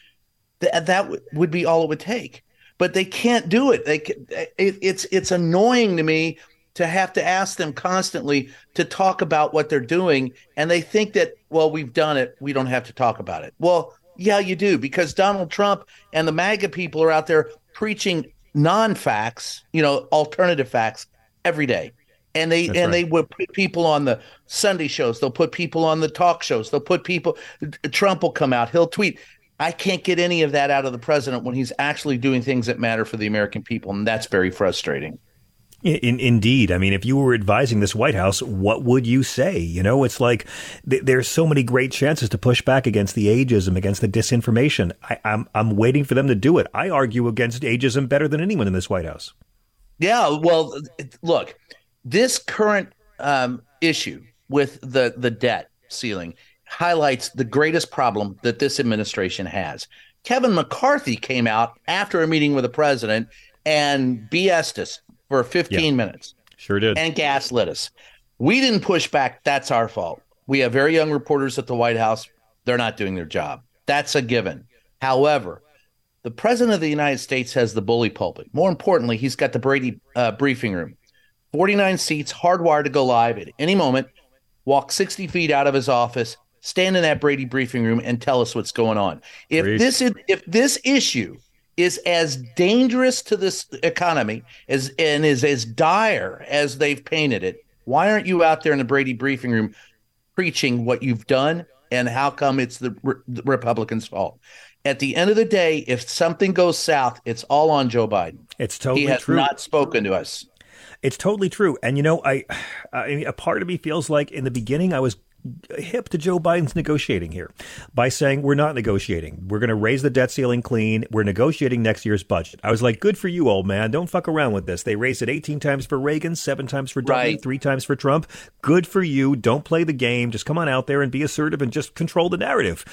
th- that w- would be all it would take but they can't do it. They eh, it, it's it's annoying to me to have to ask them constantly to talk about what they're doing, and they think that well we've done it, we don't have to talk about it. Well, yeah, you do because Donald Trump and the MAGA people are out there preaching non-facts, you know, alternative facts every day. And they That's and right. they would put people on the Sunday shows. They'll put people on the talk shows. They'll put people. Trump will come out. He'll tweet. I can't get any of that out of the president when he's actually doing things that matter for the American people, and that's very frustrating. In, indeed. I mean, if you were advising this White House, what would you say? You know, it's like th- there's so many great chances to push back against the ageism, against the disinformation. I, I'm I'm waiting for them to do it. I argue against ageism better than anyone in this White House. Yeah, well, look, this current um, issue with the the debt ceiling highlights the greatest problem that this administration has. Kevin McCarthy came out after a meeting with the president and BS'd us for 15 yeah, minutes. Sure did. And gaslit us. We didn't push back. That's our fault. We have very young reporters at the White House. They're not doing their job. That's a given. However, the president of the United States has the bully pulpit. More importantly, he's got the Brady uh, briefing room. 49 seats, hardwired to go live at any moment. Walk 60 feet out of his office, stand in that Brady briefing room, and tell us what's going on. If this is, if this issue is as dangerous to this economy as and is as dire as they've painted it, why aren't you out there in the Brady briefing room preaching what you've done and how come it's the, re- the Republicans' fault? At the end of the day, if something goes south, it's all on Joe Biden. It's totally true. he has true. not spoken to us. It's totally true. And you know, I, I mean, a part of me feels like in the beginning I was hip to Joe Biden's negotiating here by saying we're not negotiating. We're going to raise the debt ceiling clean. We're negotiating next year's budget. I was like, good for you, old man. Don't fuck around with this. They raised it 18 times for Reagan, seven times for right. three times for Trump. Good for you. Don't play the game. Just come on out there and be assertive and just control the narrative.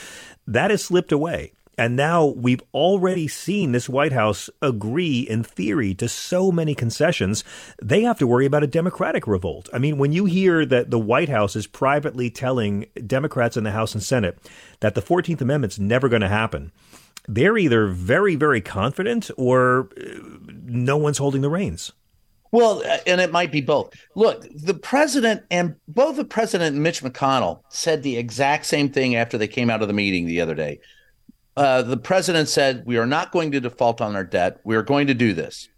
That has slipped away. And now we've already seen this White House agree in theory to so many concessions. They have to worry about a Democratic revolt. I mean, when you hear that the White House is privately telling Democrats in the House and Senate that the 14th Amendment's never going to happen, they're either very, very confident or uh, no one's holding the reins. Well, uh, and it might be both. Look, the president and both the president and Mitch McConnell said the exact same thing after they came out of the meeting the other day uh, the president said, We are not going to default on our debt. We are going to do this.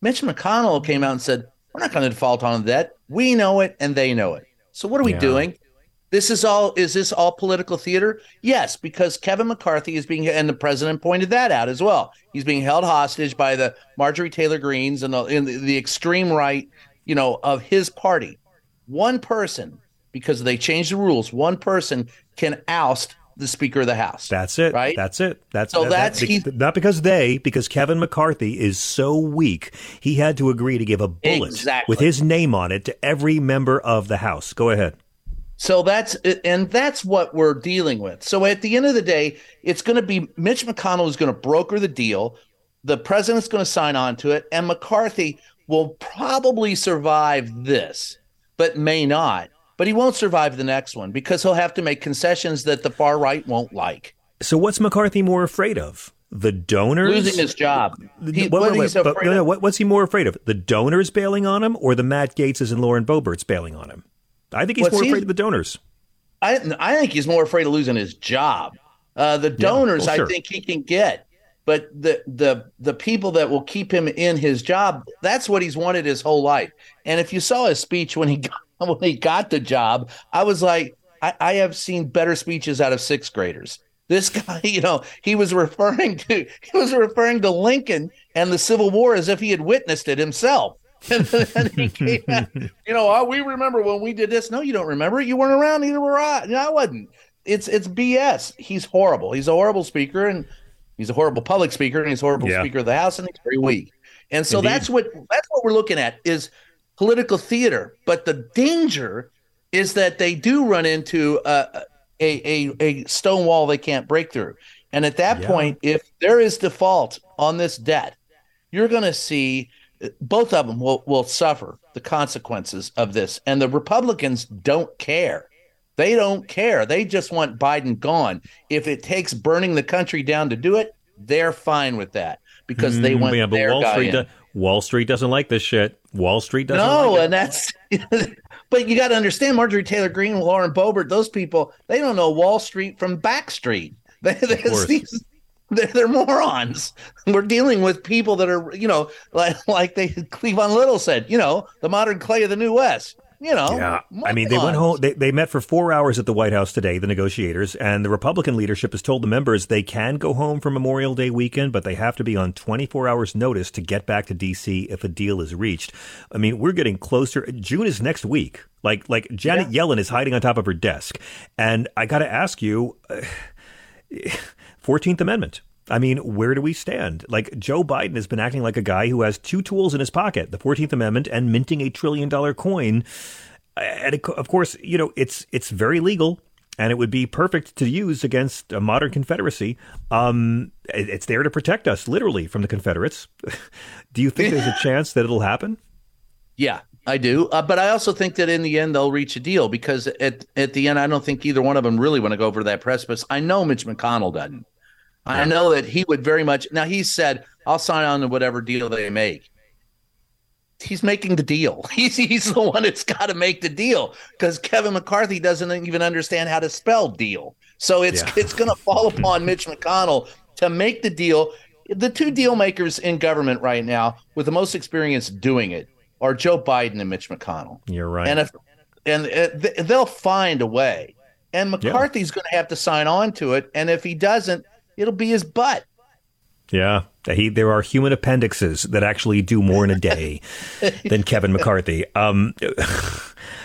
Mitch McConnell came out and said, We're not going to default on the debt. We know it and they know it. So what are we yeah. doing? This is all is this all political theater? Yes, because Kevin McCarthy is being and the president pointed that out as well. He's being held hostage by the Marjorie Taylor Greens and the, in the, the extreme right, you know, of his party. One person, because they changed the rules, one person can oust the Speaker of the House. That's it. Right. That's it. That's so that, that's that, not because they, because Kevin McCarthy is so weak, he had to agree to give a bullet exactly. with his name on it to every member of the House. Go ahead. So that's and that's what we're dealing with. So at the end of the day, it's going to be Mitch McConnell is going to broker the deal. The president's going to sign on to it, and McCarthy will probably survive this, but may not but he won't survive the next one because he'll have to make concessions that the far right won't like. So what's McCarthy more afraid of? The donors losing his job. He, wait, wait, wait, but, no, what, what's he more afraid of? The donors bailing on him, or the Matt Gaetzes and Lauren Boeberts bailing on him? I think he's what's more afraid of the donors. I I think he's more afraid of losing his job. Uh, the donors, yeah, well, sure. I think he can get, but the the the people that will keep him in his job, that's what he's wanted his whole life. And if you saw his speech when he got when he got the job, I was like, I, I have seen better speeches out of sixth graders. This guy, you know, he was referring to he was referring to Lincoln and the Civil War as if he had witnessed it himself. and then he came out, you know, oh, we remember when we did this. No, you don't remember it. You weren't around. Neither were I. No, I wasn't. It's it's BS. He's horrible. He's a horrible speaker, and he's a horrible public speaker, and he's a horrible yeah. speaker of the House, and he's very weak. And so Indeed. that's what that's what we're looking at is political theater. But the danger is that they do run into a, a, a, a stone wall they can't break through. And at that yeah. point, if there is default on this debt, you're going to see both of them will, will suffer the consequences of this. And the Republicans don't care. They don't care. They just want Biden gone. If it takes burning the country down to do it, they're fine with that. because they want Mm, yeah, but their Wall Street, do- Wall Street doesn't like this shit. Wall Street doesn't. no, like and that's. but you got to understand, Marjorie Taylor Greene, Lauren Boebert, those people, they don't know Wall Street from Back Street. They, they, course. these- they're, they're morons. We're dealing with people that are, you know, like like they Cleavon Little said, you know, the modern clay of the New West. You know, Yeah, I mean, they went home. They, they met for four hours at the White House today, the negotiators, and the Republican leadership has told the members they can go home for Memorial Day weekend, but they have to be on 24 hours notice to get back to D.C. if a deal is reached. I mean, we're getting closer. June is next week. Like, like Janet Yellen is hiding on top of her desk, and I got to ask you, 14th Amendment. I mean, where do we stand? Like, Joe Biden has been acting like a guy who has two tools in his pocket the 14th Amendment and minting a trillion dollar coin. And of course, you know, it's it's very legal and it would be perfect to use against a modern Confederacy. Um, it's there to protect us, literally, from the Confederates. do you think there's a chance that it'll happen? Yeah, I do. Uh, but I also think that in the end they'll reach a deal because at at the end I don't think either one of them really want to go over that precipice. I know Mitch McConnell doesn't. I know that he would very much. Now he said, "I'll sign on to whatever deal they make." He's making the deal. He's he's the one that's got to make the deal because Kevin McCarthy doesn't even understand how to spell deal. So it's Yeah. it's going to fall upon Mitch McConnell to make the deal. The two deal makers in government right now with the most experience doing it are Joe Biden and Mitch McConnell. You're right. And if and uh, th- they'll find a way. And McCarthy's going to have to sign on to it. And if he doesn't, it'll be his butt. Yeah, he, there are human appendixes that actually do more in a day than Kevin McCarthy. Um,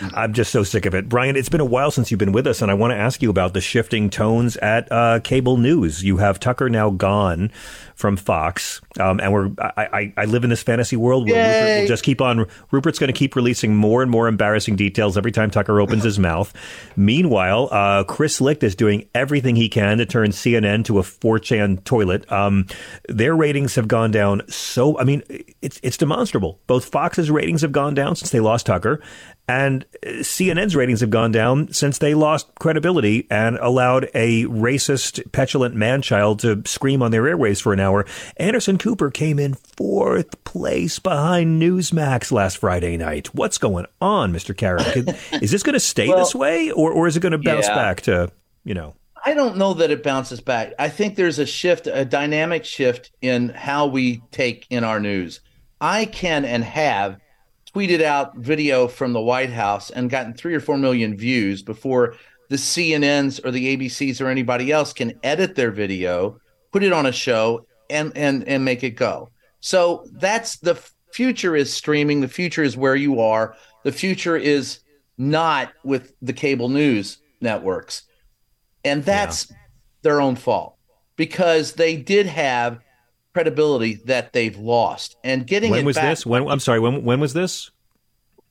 I'm just so sick of it, Brian. It's been a while since you've been with us, and I want to ask you about the shifting tones at uh, cable news. You have Tucker now gone from Fox, um, and we're I, I, I live in this fantasy world where Rupert will just keep on. Rupert's going to keep releasing more and more embarrassing details every time Tucker opens his mouth. Meanwhile, uh, Chris Licht is doing everything he can to turn CNN to a 4chan toilet. Um, their ratings have gone down so. I mean, it's it's demonstrable. Both Fox's ratings have gone down since they lost Tucker, and uh, CNN's ratings have gone down since they lost credibility and allowed a racist, petulant man-child to scream on their airwaves for an hour. Anderson Cooper came in fourth place behind Newsmax last Friday night. What's going on, Mr. Karem? Is this going to stay Well, this way, or or is it going to bounce yeah. back to you know? I don't know that it bounces back. I think there's a shift, a dynamic shift in how we take in our news. I can and have tweeted out video from the White House and gotten three or four million views before the CNNs or the ABCs or anybody else can edit their video, put it on a show, and and and make it go. So that's the future is streaming. The future is where you are. The future is not with the cable news networks. And that's their own fault because they did have credibility that they've lost. And getting When was back, this? When I'm sorry. When when was this?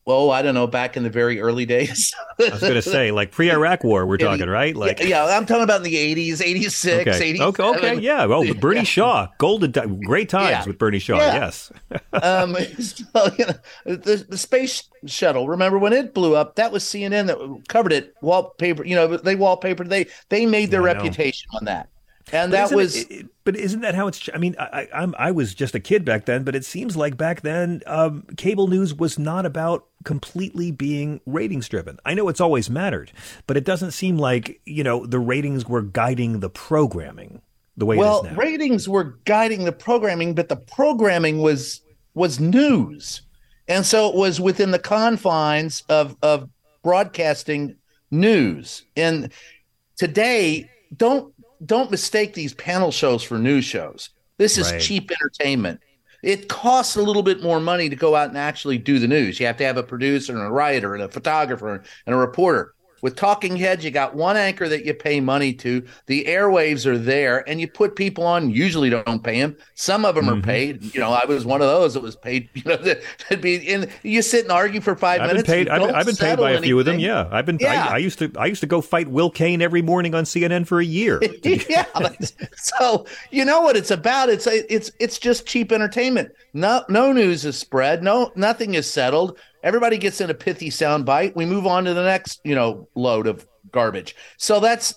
Oh, I don't know, back in the very early days. I was going to say like pre-Iraq war. We're talking right? Like yeah, yeah, I'm talking about in the 80s, 86, okay, 87. okay, okay, yeah. Well, with Bernie Yeah. Shaw, golden, great times Yeah. with Bernie Shaw. Yes. um, so, you know, the, the space shuttle. Remember when it blew up? That was CNN that covered it. Wallpaper. You know, they wallpapered. They they made their reputation on that, and But that was. it- but isn't that how it's? I mean, I, I'm I was just a kid back then, but it seems like back then, um, cable news was not about completely being ratings driven. I know it's always mattered, but it doesn't seem like you know the ratings were guiding the programming the way well, it is now. ratings were guiding the programming, but the programming was was news, and so it was within the confines of of broadcasting news. And today, don't don't mistake these panel shows for news shows. This is Right. cheap entertainment. It costs a little bit more money to go out and actually do the news. You have to have a producer and a writer and a photographer and a reporter. With Talking Heads, you got one anchor that you pay money to. The airwaves are there, and you put people on. Usually, don't pay them. Some of them Mm-hmm. are paid. You know, I was one of those that was paid. You know, that be in. You sit and argue for 5 I've been minutes. paid. I've been, I've been paid by a few of them. Yeah, I've been. Yeah. I, I used to. I used to go fight Will Cain every morning on CNN for a year. yeah. So you know what it's about? It's it's it's just cheap entertainment. No no news is spread. No nothing is settled. Everybody gets in a pithy sound bite. We move on to the next you know load of garbage. So that's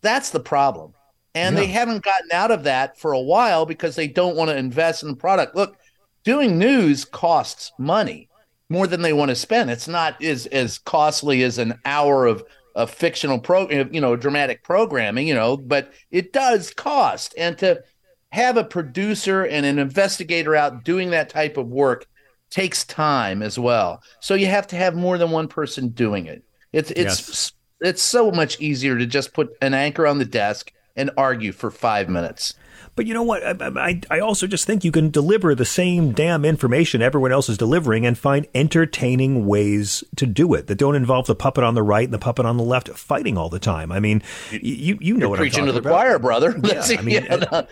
that's the problem. And yeah. they haven't gotten out of that for a while because they don't want to invest in the product. Look, doing news costs money more than they want to spend. It's not as as costly as an hour of a fictional program, you know, dramatic programming, you know, but it does cost. And to have a producer and an investigator out doing that type of work takes time as well. So you have to have more than one person doing it. It's it's yes. it's so much easier to just put an anchor on the desk and argue for 5 minutes. But you know what? I, I, I, also just think you can deliver the same damn information everyone else is delivering and find entertaining ways to do it that don't involve the puppet on the right and the puppet on the left fighting all the time. I mean, you you know You're what preaching I'm to the about. choir, brother. Yeah, I mean, yeah,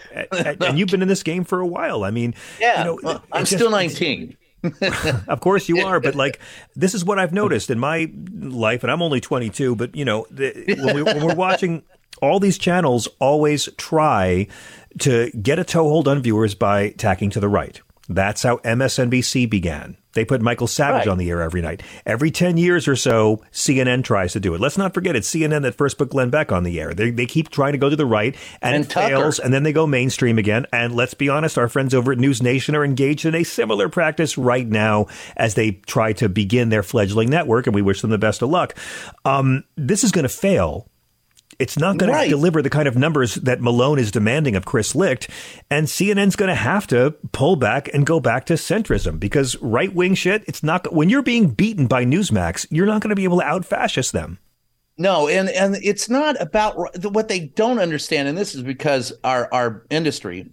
no, and, you've been in this game for a while. I mean, yeah, you know, well, I'm just, still 19. of course you are, but like this is what I've noticed in my life, and I'm only 22. But you know, the, when, we, when we're watching all these channels, always try to get a toehold on viewers by tacking to the right. That's how MSNBC began. They put Michael Savage right. on the air every night. Every 10 years or so, CNN tries to do it. Let's not forget it's CNN that first put Glenn Beck on the air. They, they keep trying to go to the right and, and it Tucker. fails, and then they go mainstream again. And let's be honest, our friends over at News Nation are engaged in a similar practice right now as they try to begin their fledgling network, and we wish them the best of luck. Um, this is going to fail it's not going right. to deliver the kind of numbers that Malone is demanding of Chris Licht. And CNN's going to have to pull back and go back to centrism because right wing shit, it's not, when you're being beaten by Newsmax, you're not going to be able to out fascist them. No, and, and it's not about what they don't understand. And this is because our, our industry,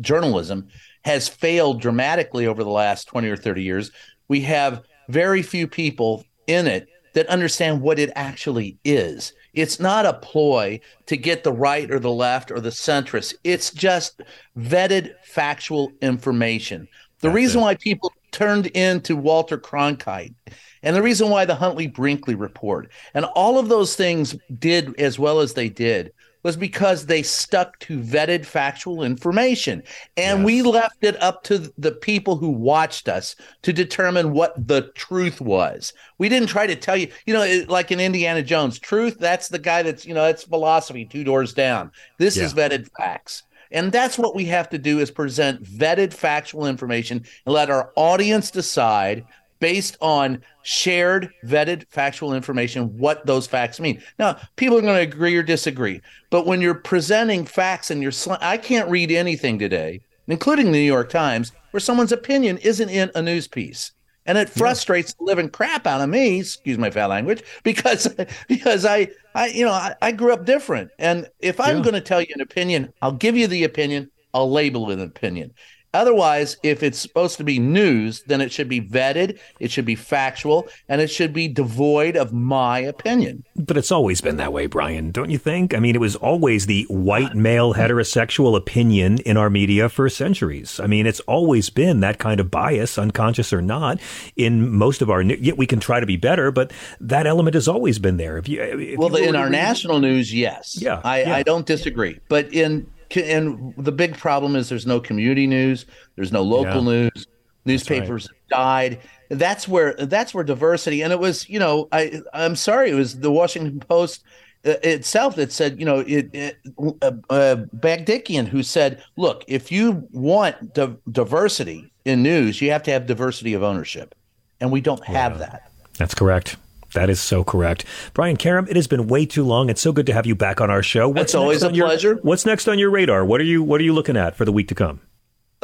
journalism, has failed dramatically over the last 20 or 30 years. We have very few people in it that understand what it actually is. It's not a ploy to get the right or the left or the centrist. It's just vetted factual information. The That's reason it. why people turned into Walter Cronkite and the reason why the Huntley Brinkley report and all of those things did as well as they did was because they stuck to vetted factual information. And yes. we left it up to the people who watched us to determine what the truth was. We didn't try to tell you, you know, like in Indiana Jones, truth, that's the guy that's, you know, that's philosophy two doors down. This yeah. is vetted facts. And that's what we have to do is present vetted factual information and let our audience decide based on shared, vetted factual information, what those facts mean. Now, people are going to agree or disagree, but when you're presenting facts and you're, sl- I can't read anything today, including the New York Times, where someone's opinion isn't in a news piece. And it frustrates yeah. the living crap out of me, excuse my foul language, because because I I you know I, I grew up different. And if I'm yeah. going to tell you an opinion, I'll give you the opinion, I'll label it an opinion. Otherwise, if it's supposed to be news, then it should be vetted, it should be factual, and it should be devoid of my opinion. But it's always been that way, Brian, don't you think? I mean, it was always the white male heterosexual opinion in our media for centuries. I mean, it's always been that kind of bias, unconscious or not, in most of our. Yet we can try to be better, but that element has always been there. If you, if well, you in our national news, yes, yeah I, yeah, I don't disagree. But in and the big problem is there's no community news, there's no local yeah. news, newspapers right. died. That's where that's where diversity and it was you know I I'm sorry it was the Washington Post uh, itself that said you know it, it uh, uh, Bagdikian who said look if you want di- diversity in news you have to have diversity of ownership and we don't have that. That's correct. That is so correct. Brian Karem, it has been way too long. It's so good to have you back on our show. What's It's always a your, pleasure. What's next on your radar? What are you what are you looking at for the week to come?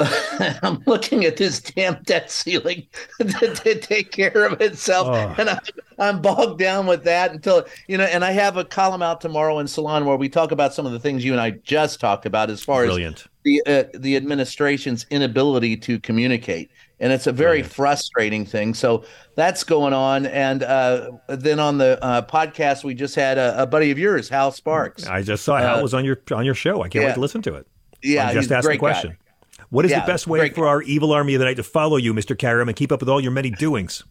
I'm looking at this damn debt ceiling to, to take care of itself, oh. and I'm, I'm bogged down with that until you know. And I have a column out tomorrow in Salon where we talk about some of the things you and I just talked about as far Brilliant. as the uh, the administration's inability to communicate and it's a very Brilliant. frustrating thing. So that's going on. And uh, then on the uh, podcast, we just had a, a, buddy of yours, Hal Sparks. I just saw Hal uh, was on your on your show. I can't yeah. wait to listen to it. Yeah, I just ask the question. Guy. What is yeah, the best way for guy. our evil army of the night to follow you, Mr. Karem, and keep up with all your many doings?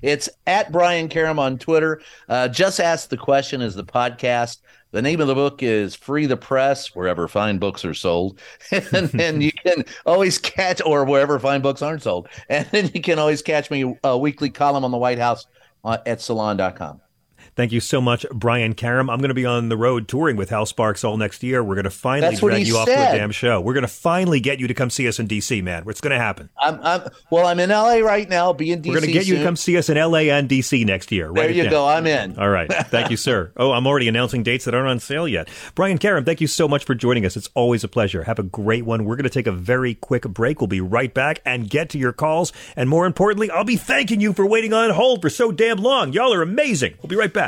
It's at Brian Karem on Twitter. Uh, just ask the question is the podcast. The name of the book is Free the Press, wherever fine books are sold. and, and you can always catch, or wherever fine books aren't sold. And then you can always catch me a weekly column on the White House uh, at salon.com. Thank you so much, Brian Karem. I'm going to be on the road touring with Hal Sparks all next year. We're going to finally That's drag you off to a damn show. We're going to finally get you to come see us in DC, man. It's going to happen. I'm, I'm well. I'm in LA right now. Be in DC. We're going to get you to come see us in LA and DC next year. There you down. go. I'm in. All right. Thank you, sir. Oh, I'm already announcing dates that aren't on sale yet. Brian Karem, thank you so much for joining us. It's always a pleasure. Have a great one. We're going to take a very quick break. We'll be right back and get to your calls. And more importantly, I'll be thanking you for waiting on hold for so damn long. Y'all are amazing. We'll be right back.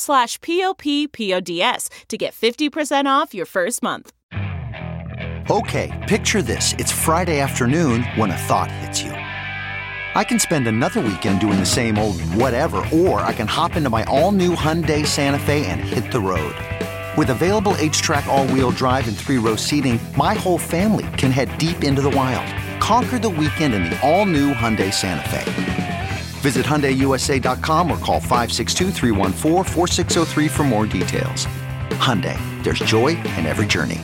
slash p-o-p-p-o-d-s to get 50% off your first month. Okay, picture this. It's Friday afternoon when a thought hits you. I can spend another weekend doing the same old whatever, or I can hop into my all new Hyundai Santa Fe and hit the road. With available HTRAC, all wheel drive, and three row seating, my whole family can head deep into the wild. Conquer the weekend in the all new Hyundai Santa Fe. Visit HyundaiUSA.com or call 562-314-4603 for more details. Hyundai, there's joy in every journey.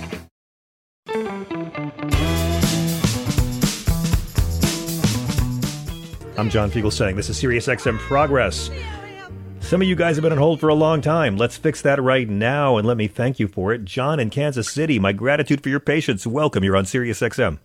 I'm John Fugelsang this is Sirius XM Progress. Some of you guys have been on hold for a long time. Let's fix that right now, and let me thank you for it. John in Kansas City, my gratitude for your patience. Welcome. You're on Sirius XM.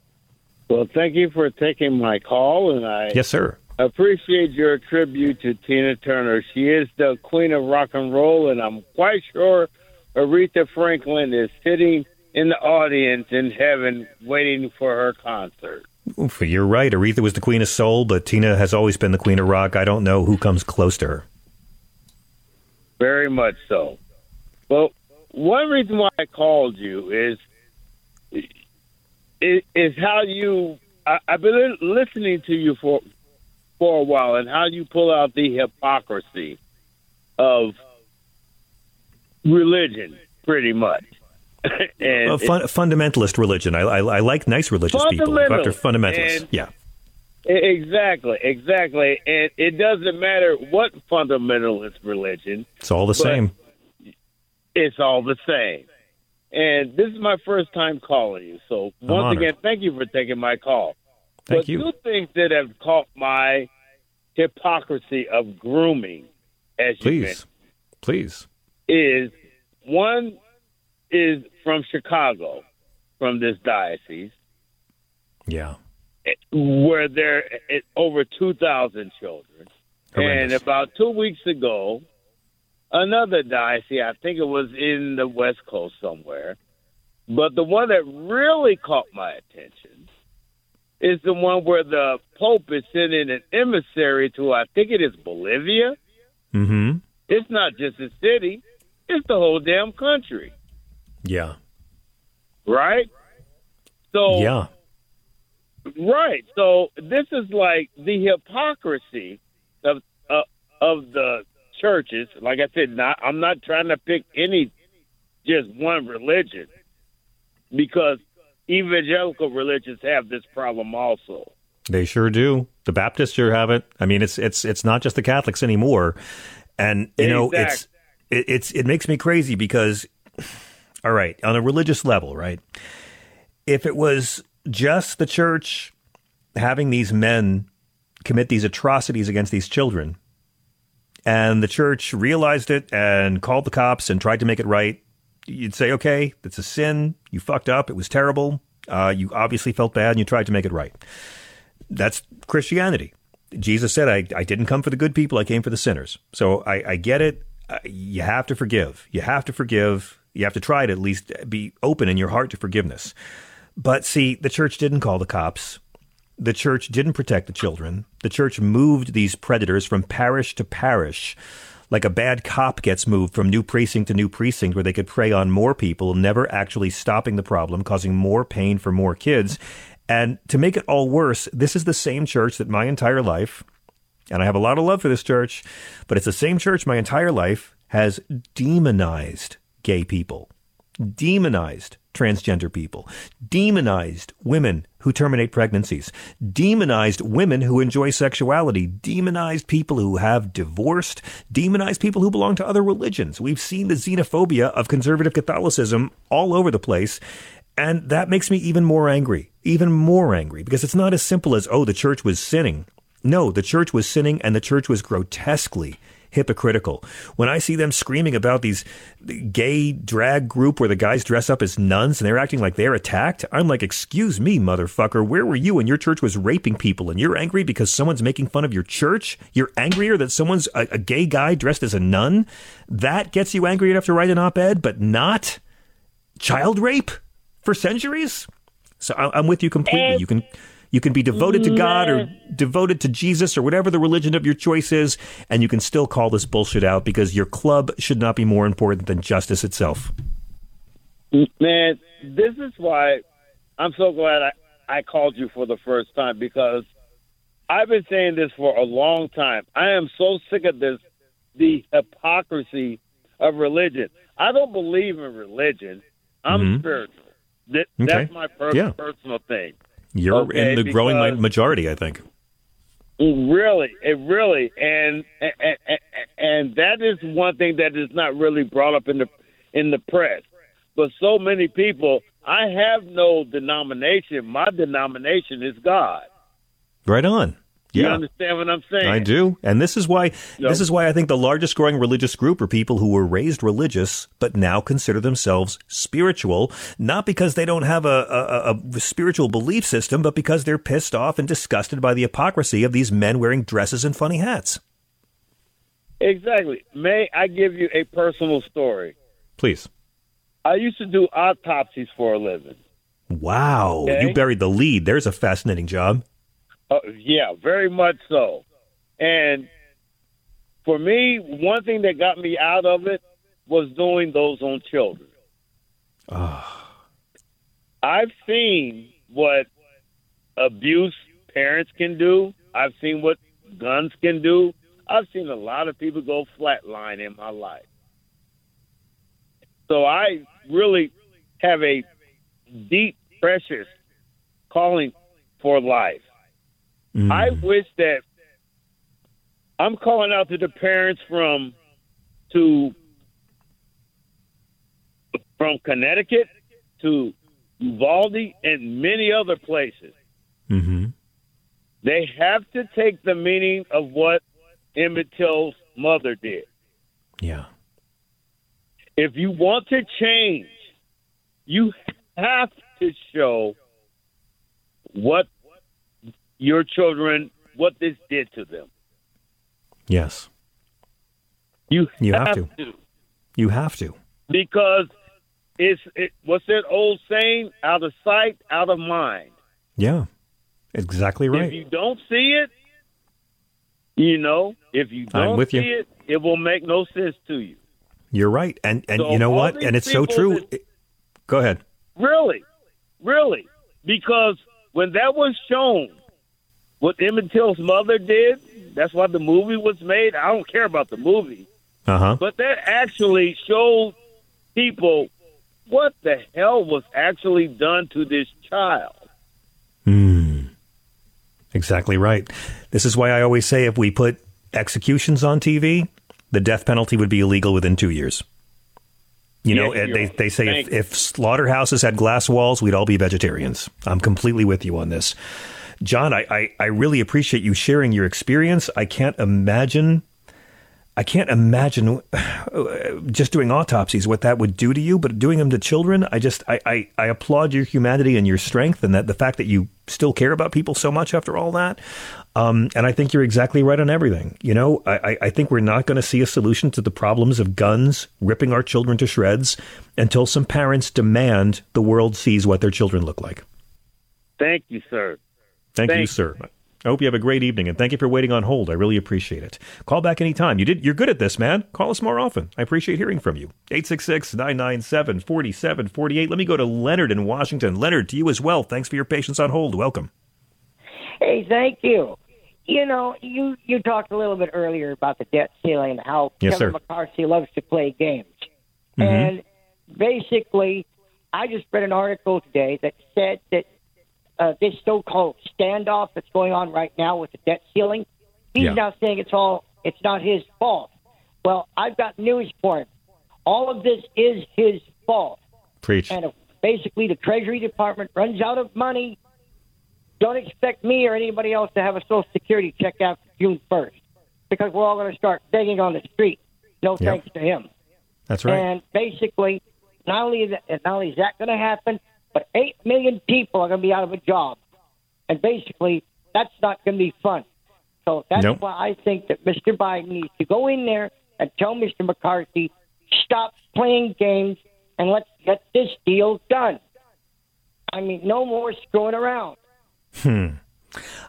Well, thank you for taking my call, and I Yes, sir. Appreciate your tribute to Tina Turner. She is the queen of rock and roll, and I'm quite sure Aretha Franklin is sitting in the audience in heaven waiting for her concert. Oof, you're right. Aretha was the queen of soul, but Tina has always been the queen of rock. I don't know who comes close to her. Very much so. Well, one reason why I called you is is, is how you. I, I've been listening to you for for a while, and how you pull out the hypocrisy of religion, pretty much. and a fun, fundamentalist religion. I, I, I like nice religious people. After fundamentalists. And- yeah. Exactly, exactly. And it doesn't matter what fundamentalist religion, It's all the same. it's all the same. And this is my first time calling you. So once again, thank you for taking my call. Thank but you. two things that have caught my hypocrisy of grooming, as you Please. mentioned, Please. is one is from Chicago, from this diocese, Yeah. where there are over 2,000 children. And about two weeks ago, another diocese, I think it was in the West Coast somewhere, but the one that really caught my attention is the one where the Pope is sending an emissary to, I think it is Bolivia. Mm-hmm. It's not just a city, it's the whole damn country, Yeah. right? So, Yeah. Right. So this is like the hypocrisy of uh, of the churches. Like I said, not I'm not trying to pick any just one religion because evangelical religions have this problem also. They sure do. The Baptists sure have it. I mean, it's it's it's not just the Catholics anymore. And you know, it's it, it's it makes me crazy because all right, on a religious level, right? If it was just the church having these men commit these atrocities against these children, and the church realized it and called the cops and tried to make it right, you'd say, okay, that's a sin. You fucked up. It was terrible. Uh, you obviously felt bad and you tried to make it right. That's Christianity. Jesus said, I, I didn't come for the good people, I came for the sinners. So I, I get it. Uh, you have to forgive. You have to forgive. You have to try to at least be open in your heart to forgiveness. But see, the church didn't call the cops. the church didn't protect the children. The church moved these predators from parish to parish. Like a bad cop gets moved from new precinct to new precinct where they could prey on more people, never actually stopping the problem, causing more pain for more kids. And to make it all worse, this is the same church that my entire life, and I have a lot of love for this church, but it's the same church my entire life has demonized gay people, demonized transgender people, demonized women who terminate pregnancies, demonized women who enjoy sexuality, demonized people who have divorced, demonized people who belong to other religions. We've seen the xenophobia of conservative Catholicism all over the place. And that makes me even more angry, even more angry, because it's not as simple as, oh, the church was sinning. No, the church was sinning and the church was grotesquely hypocritical. When I see them screaming about these gay drag group where the guys dress up as nuns and they're acting like they're attacked, I'm like, excuse me, motherfucker, where were you when your church was raping people and you're angry because someone's making fun of your church? You're angrier that someone's a, a gay guy dressed as a nun? That gets you angry enough to write an op-ed, but not child rape for centuries? So I'm with you completely. You can you can be devoted to God or devoted to Jesus or whatever the religion of your choice is, and you can still call this bullshit out because your club should not be more important than justice itself. Man, this is why I'm so glad I, I called you for the first time because I've been saying this for a long time. I am so sick of this, the hypocrisy of religion. I don't believe in religion. I'm mm-hmm. spiritual. That, okay. That's my per- yeah. personal thing. You're okay, in the growing majority, I think. Really, it really, and, and and that is one thing that is not really brought up in the in the press. But so many people, I have no denomination. My denomination is God. Right on. Yeah. You understand what I'm saying? I do. And this is why yep. this is why I think the largest growing religious group are people who were raised religious but now consider themselves spiritual, not because they don't have a, a, a spiritual belief system, but because they're pissed off and disgusted by the hypocrisy of these men wearing dresses and funny hats. Exactly. May I give you a personal story? Please. I used to do autopsies for a living. Wow. Okay? You buried the lead. There's a fascinating job. Uh, yeah, very much so. And for me, one thing that got me out of it was doing those on children. Oh. I've seen what abuse parents can do. I've seen what guns can do. I've seen a lot of people go flatline in my life. So I really have a deep, precious calling for life. Mm. I wish that I'm calling out to the parents from to from Connecticut to Uvalde and many other places. Mm-hmm. They have to take the meaning of what Emmett Till's mother did. Yeah. If you want to change, you have to show what your children what this did to them. Yes. You, you have, have to. to. You have to. Because it's it, what's that old saying? Out of sight, out of mind. Yeah, exactly right. If you don't see it, you know, if you don't with see you. it, it will make no sense to you. You're right, and and so you know what? And it's so true. That, Go ahead. Really, really, because when that was shown, what Emmett Till's mother did. That's why the movie was made. I don't care about the movie, uh-huh. but that actually showed people what the hell was actually done to this child. Hmm. Exactly right. This is why I always say if we put executions on TV, the death penalty would be illegal within two years. You know, yeah, they, they say if, if slaughterhouses had glass walls, we'd all be vegetarians. I'm completely with you on this. John, I, I, I really appreciate you sharing your experience. I can't imagine I can't imagine just doing autopsies what that would do to you, but doing them to children, I just I, I, I, applaud your humanity and your strength and that the fact that you still care about people so much after all that. Um, and I think you're exactly right on everything. You know, I, I think we're not going to see a solution to the problems of guns ripping our children to shreds until some parents demand the world sees what their children look like. Thank you, sir. Thank you, sir. I hope you have a great evening, and thank you for waiting on hold. I really appreciate it. Call back anytime. You did. You're good at this, man. Call us more often. I appreciate hearing from you. 866-997-4748. Let me go to Leonard in Washington. Leonard, to you as well. Thanks for your patience on hold. Welcome. Hey, thank you. You know, you you talked a little bit earlier about the debt ceiling and how Yes, Kevin sir. McCarthy loves to play games. Mhm. And basically, I just read an article today that said that uh, this so-called standoff that's going on right now with the debt ceiling, he's Yeah. now saying it's all it's not his fault. Well, I've got news for him. All of this is his fault. Preach. And if basically the Treasury Department runs out of money, don't expect me or anybody else to have a Social Security check after June 1st because we're all going to start begging on the street. No Yep. thanks to him. That's right. And basically, not only that, not only is that going to happen, but eight million people are going to be out of a job, and basically, that's not going to be fun. So that's Nope. why I think that Mr. Biden needs to go in there and tell Mr. McCarthy stop playing games and let's get this deal done. I mean, no more screwing around. Hmm.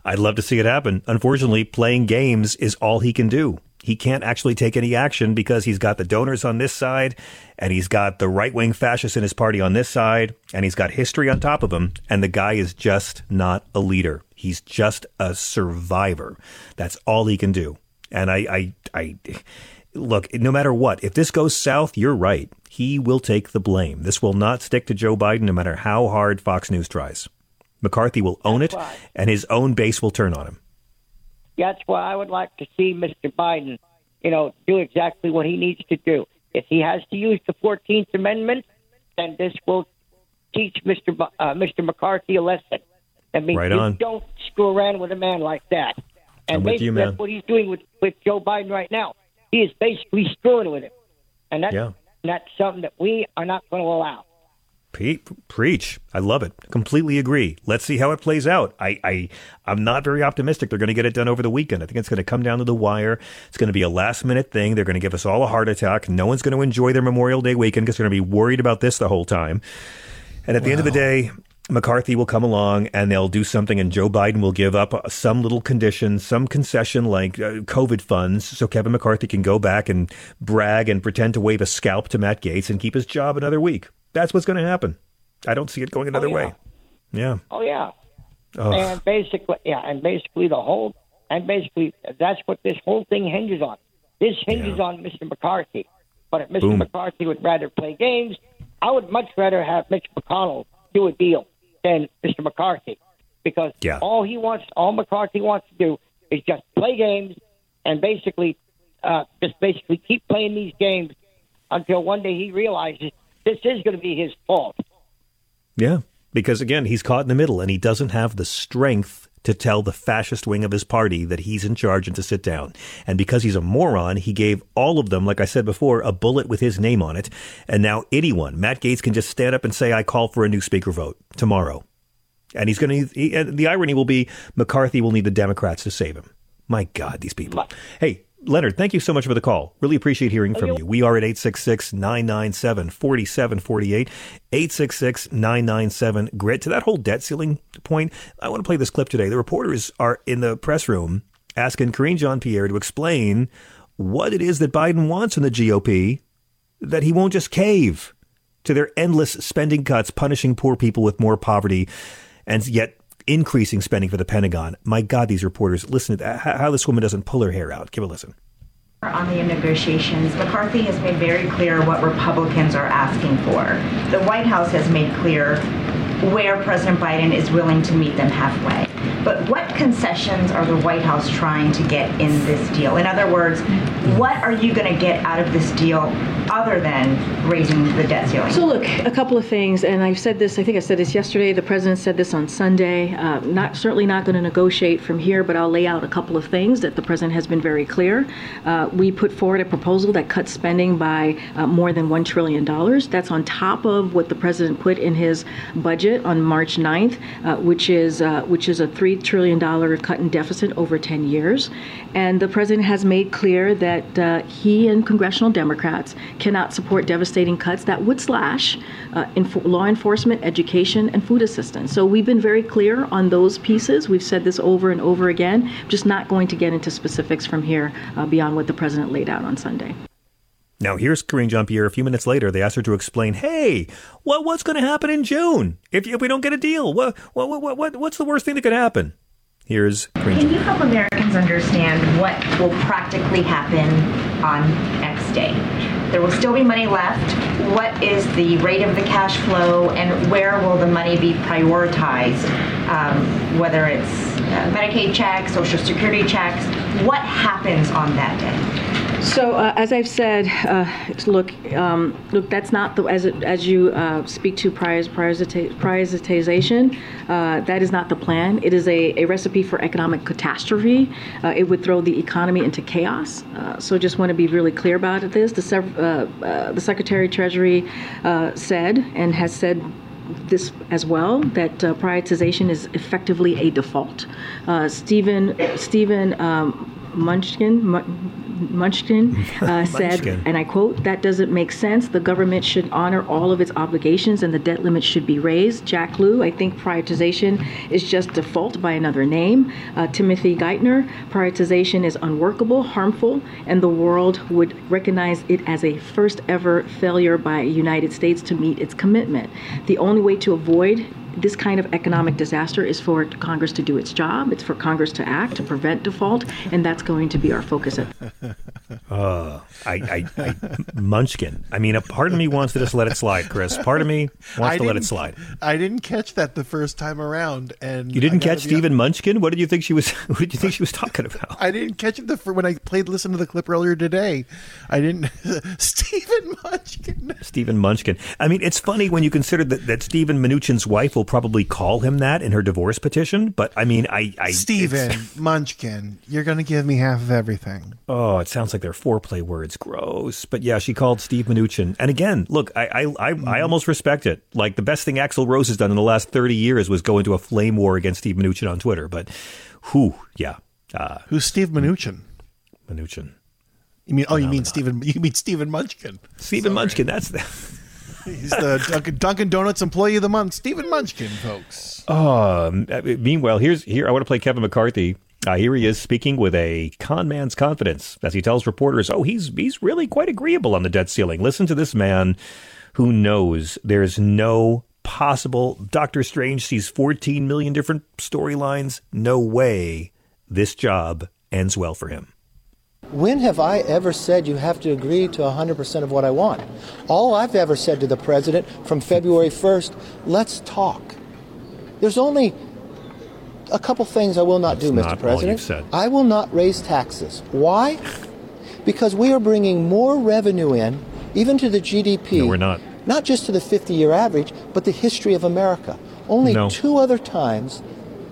I'd love to see it happen. Unfortunately, playing games is all he can do. He can't actually take any action because he's got the donors on this side and he's got the right wing fascists in his party on this side and he's got history on top of him. And the guy is just not a leader. He's just a survivor. That's all he can do. And I, I, I, look, no matter what, if this goes south, you're right. He will take the blame. This will not stick to Joe Biden no matter how hard Fox News tries. McCarthy will own it, and his own base will turn on him. That's why I would like to see Mr. Biden, you know, do exactly what he needs to do. If he has to use the Fourteenth Amendment, then this will teach Mr. Bu- uh, Mr. McCarthy a lesson. I mean, Right you on. don't screw around with a man like that. And I'm with you, man. that's what he's doing with with Joe Biden right now. He is basically screwing with him, and that's Yeah. that's something that we are not going to allow. Preach. I love it. Completely agree. Let's see how it plays out. I, I, I'm not very optimistic they're going to get it done over the weekend. I think it's going to come down to the wire. It's going to be a last minute thing. They're going to give us all a heart attack. No one's going to enjoy their Memorial Day weekend because they're going to be worried about this the whole time. And at the end of the day, McCarthy will come along and they'll do something, and Joe Biden will give up some little condition, some concession like uh, COVID funds, so Kevin McCarthy can go back and brag and pretend to wave a scalp to Matt Gaetz and keep his job another week. That's what's going to happen. I don't see it going another yeah. way. Yeah. Oh yeah. And basically, yeah, and basically the whole, and basically that's what this whole thing hinges on. This hinges on Mr. McCarthy. But if Mr. Boom. McCarthy would rather play games, I would much rather have Mitch McConnell do a deal than Mr. McCarthy, because Yeah. all he wants, all McCarthy wants to do is just play games and basically, uh, just basically keep playing these games until one day he realizes this is going to be his fault. Yeah. Because again, he's caught in the middle and he doesn't have the strength to tell the fascist wing of his party that he's in charge and to sit down. And because he's a moron, he gave all of them, like I said before, a bullet with his name on it. And now anyone, Matt Gaetz can just stand up and say, I call for a new speaker vote tomorrow. And he's going to, he, and the irony will be McCarthy will need the Democrats to save him. My God, these people. Hey, Leonard, thank you so much for the call. Really appreciate hearing oh, from you. We are at 866 997 4748. 866 997 GRIT. To that whole debt ceiling point, I want to play this clip today. The reporters are in the press room asking Karine Jean Pierre to explain what it is that Biden wants in the GOP that he won't just cave to their endless spending cuts, punishing poor people with more poverty, and yet increasing spending for the Pentagon. My God, these reporters, listen to that, how this woman doesn't pull her hair out. Give a listen. On the negotiations, McCarthy has made very clear what Republicans are asking for. The White House has made clear where President Biden is willing to meet them halfway. But what concessions are the White House trying to get in this deal? In other words, what are you going to get out of this deal other than raising the debt ceiling? So look, a couple of things, and I've said this. I think I said this yesterday. The president said this on Sunday. Uh, not certainly not going to negotiate from here, but I'll lay out a couple of things that the president has been very clear. Uh, we put forward a proposal that cuts spending by uh, more than one trillion dollars. That's on top of what the president put in his budget on March 9th, uh, which is uh, which is a three trillion cut in deficit over 10 years. And the president has made clear that uh, he and congressional Democrats cannot support devastating cuts that would slash uh, inf- law enforcement, education, and food assistance. So we've been very clear on those pieces. We've said this over and over again, just not going to get into specifics from here uh, beyond what the president laid out on Sunday. Now, here's Karine Jean Pierre. A few minutes later, they asked her to explain, hey, what, what's going to happen in June if, if we don't get a deal? What, what, what, what, what's the worst thing that could happen? Here's Karine Can you help Americans understand what will practically happen on X day? There will still be money left. What is the rate of the cash flow, and where will the money be prioritized? Um, whether it's uh, Medicaid checks, Social Security checks, what happens on that day? So, uh, as I've said, uh, look, um, look, that's not the as it, as you uh, speak to prior, prioritization. Uh, that is not the plan. It is a, a recipe for economic catastrophe. Uh, it would throw the economy into chaos. Uh, so, just want to be really clear about this. The, the Secretary of Treasury said and has said this as well that uh, prioritization is effectively a default. Uh, Stephen Stephen um, Munchkin. Munchkin uh, said, and I quote, that doesn't make sense. The government should honor all of its obligations and the debt limit should be raised. Jack Lew, I think prioritization is just default by another name. Uh, Timothy Geithner, prioritization is unworkable, harmful, and the world would recognize it as a first ever failure by the United States to meet its commitment. The only way to avoid this kind of economic disaster is for Congress to do its job. It's for Congress to act to prevent default, and that's going to be our focus. At- uh, I, I, I, Munchkin. I mean, a part of me wants to just let it slide, Chris. Part of me wants I to let it slide. I didn't catch that the first time around, and you didn't catch Stephen Munchkin. What did you think she was? What did you think she was talking about? I didn't catch it the when I played. Listen to the clip earlier today. I didn't. Stephen Munchkin. Stephen Munchkin. I mean, it's funny when you consider that that Stephen Mnuchin's wife will probably call him that in her divorce petition. But I mean, I, I Stephen Munchkin, you're going to give me half of everything. Oh, it sounds like they're foreplay words. Gross. But yeah, she called Steve Mnuchin. And again, look, I I, I, mm. I almost respect it. Like the best thing Axl Rose has done in the last 30 years was go into a flame war against Steve Mnuchin on Twitter. But who, yeah. Uh, Who's Steve Mnuchin? Mnuchin. You mean? Oh, you mean Stephen? You mean Stephen Munchkin? Stephen. Munchkin. That's the. He's the Dunkin', Dunkin' Donuts Employee of the Month, Stephen Munchkin, folks. Um, meanwhile, here's here. I want to play Kevin McCarthy. Uh, here he is speaking with a con man's confidence as he tells reporters, "Oh, he's he's really quite agreeable on the debt ceiling." Listen to this man who knows there's no possible. Doctor Strange sees 14 million different storylines. No way this job ends well for him. When have I ever said you have to agree to 100% of what I want? All I've ever said to the president from February 1st, let's talk. There's only a couple things I will not That's do, not Mr. President. said. I will not raise taxes. Why? Because we are bringing more revenue in, even to the GDP. No, we're not. Not just to the 50 year average, but the history of America. Only No. two other times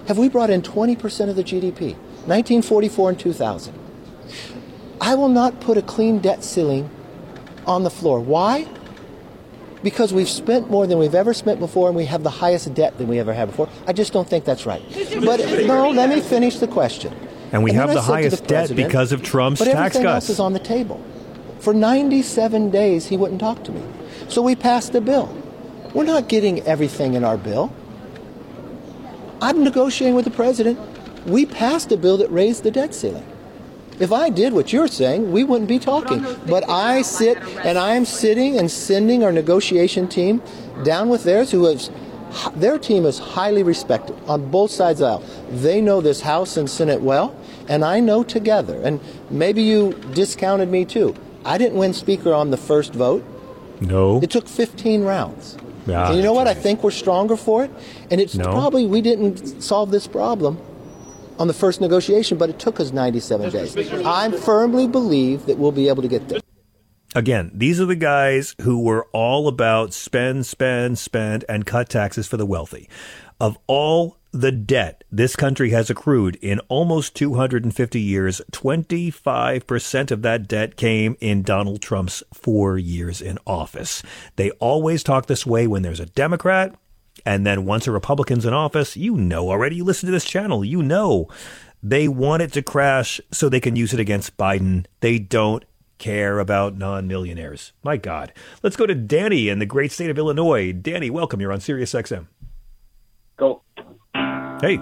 have we brought in 20% of the GDP 1944 and 2000. I will not put a clean debt ceiling on the floor. Why? Because we've spent more than we've ever spent before and we have the highest debt than we ever had before. I just don't think that's right. But no, let me finish the question. And we And have the I said to highest the debt because of Trump's but tax everything cuts. else is on the table. For 97 days, he wouldn't talk to me. So we passed a bill. We're not getting everything in our bill. I'm negotiating with the president. We passed a bill that raised the debt ceiling. If I did what you're saying, we wouldn't be talking. But I sit and I'm sitting and sending our negotiation team down with theirs, who is their team is highly respected on both sides of the aisle. They know this House and Senate well, and I know together. And maybe you discounted me too. I didn't win Speaker on the first vote. No. It took 15 rounds. Ah, and you know what? I think we're stronger for it. And it's No. probably we didn't solve this problem on the first negotiation, but it took us 97 days. I firmly believe that we'll be able to get there. Again, these are the guys who were all about spend, spend, spend, and cut taxes for the wealthy. Of all the debt this country has accrued in almost 250 years, 25% of that debt came in Donald Trump's four years in office. They always talk this way when there's a Democrat And then once a Republican's in office, you know already, you listen to this channel, you know they want it to crash so they can use it against Biden. They don't care about non millionaires. My God. Let's go to Danny in the great state of Illinois. Danny, welcome. You're on Sirius XM. Go. Hey.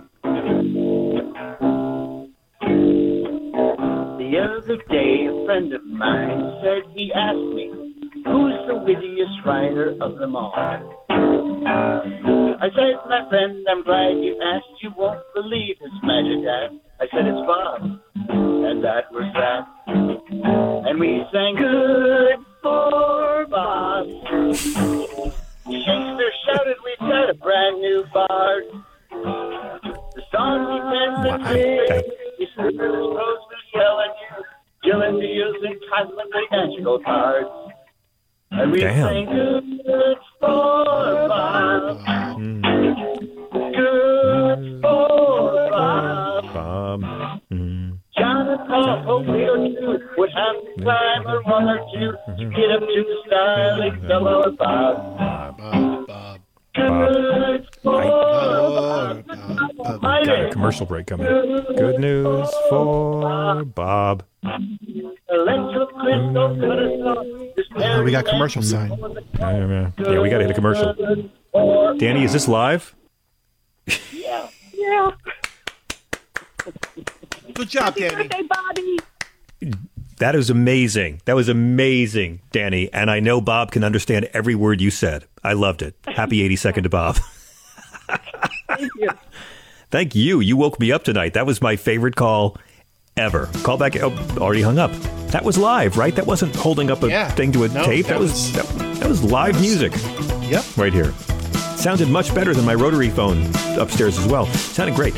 The other day, a friend of mine said he asked me, Who's the wittiest writer of them all? I said, My friend, I'm glad you asked. You won't believe his magic act. I said, It's Bob. And that was that. And we sang, Good for Bob. Shakespeare shouted, We've got a brand new bard. The song he meant to sing, he said, His prose will yell at you. Killing deals and cosmically magical cards. And we Damn. sang good for Bob. Good for Bob. Bob. John and Paul, hope we or two would have to mm-hmm. climb a one or two to get up to the styling fellow Bob. Good for Bob. Got a commercial break coming. Good news for Bob. Electro crystal cut us off. Oh, we got commercial sign. Yeah, yeah, we got to hit a commercial. Danny, is this live? Yeah. Yeah. Good job, Danny. Birthday, Bobby. That is amazing. That was amazing, Danny. And I know Bob can understand every word you said. I loved it. Happy 82nd to Bob. Thank you. Thank you. You woke me up tonight. That was my favorite call ever. Call back. Oh, already hung up. That was live, right? That wasn't holding up a Yeah. thing to a No, tape. That, that was, was- that, that was live music. Yep. Right here. Sounded much better than my rotary phone upstairs as well. Sounded great.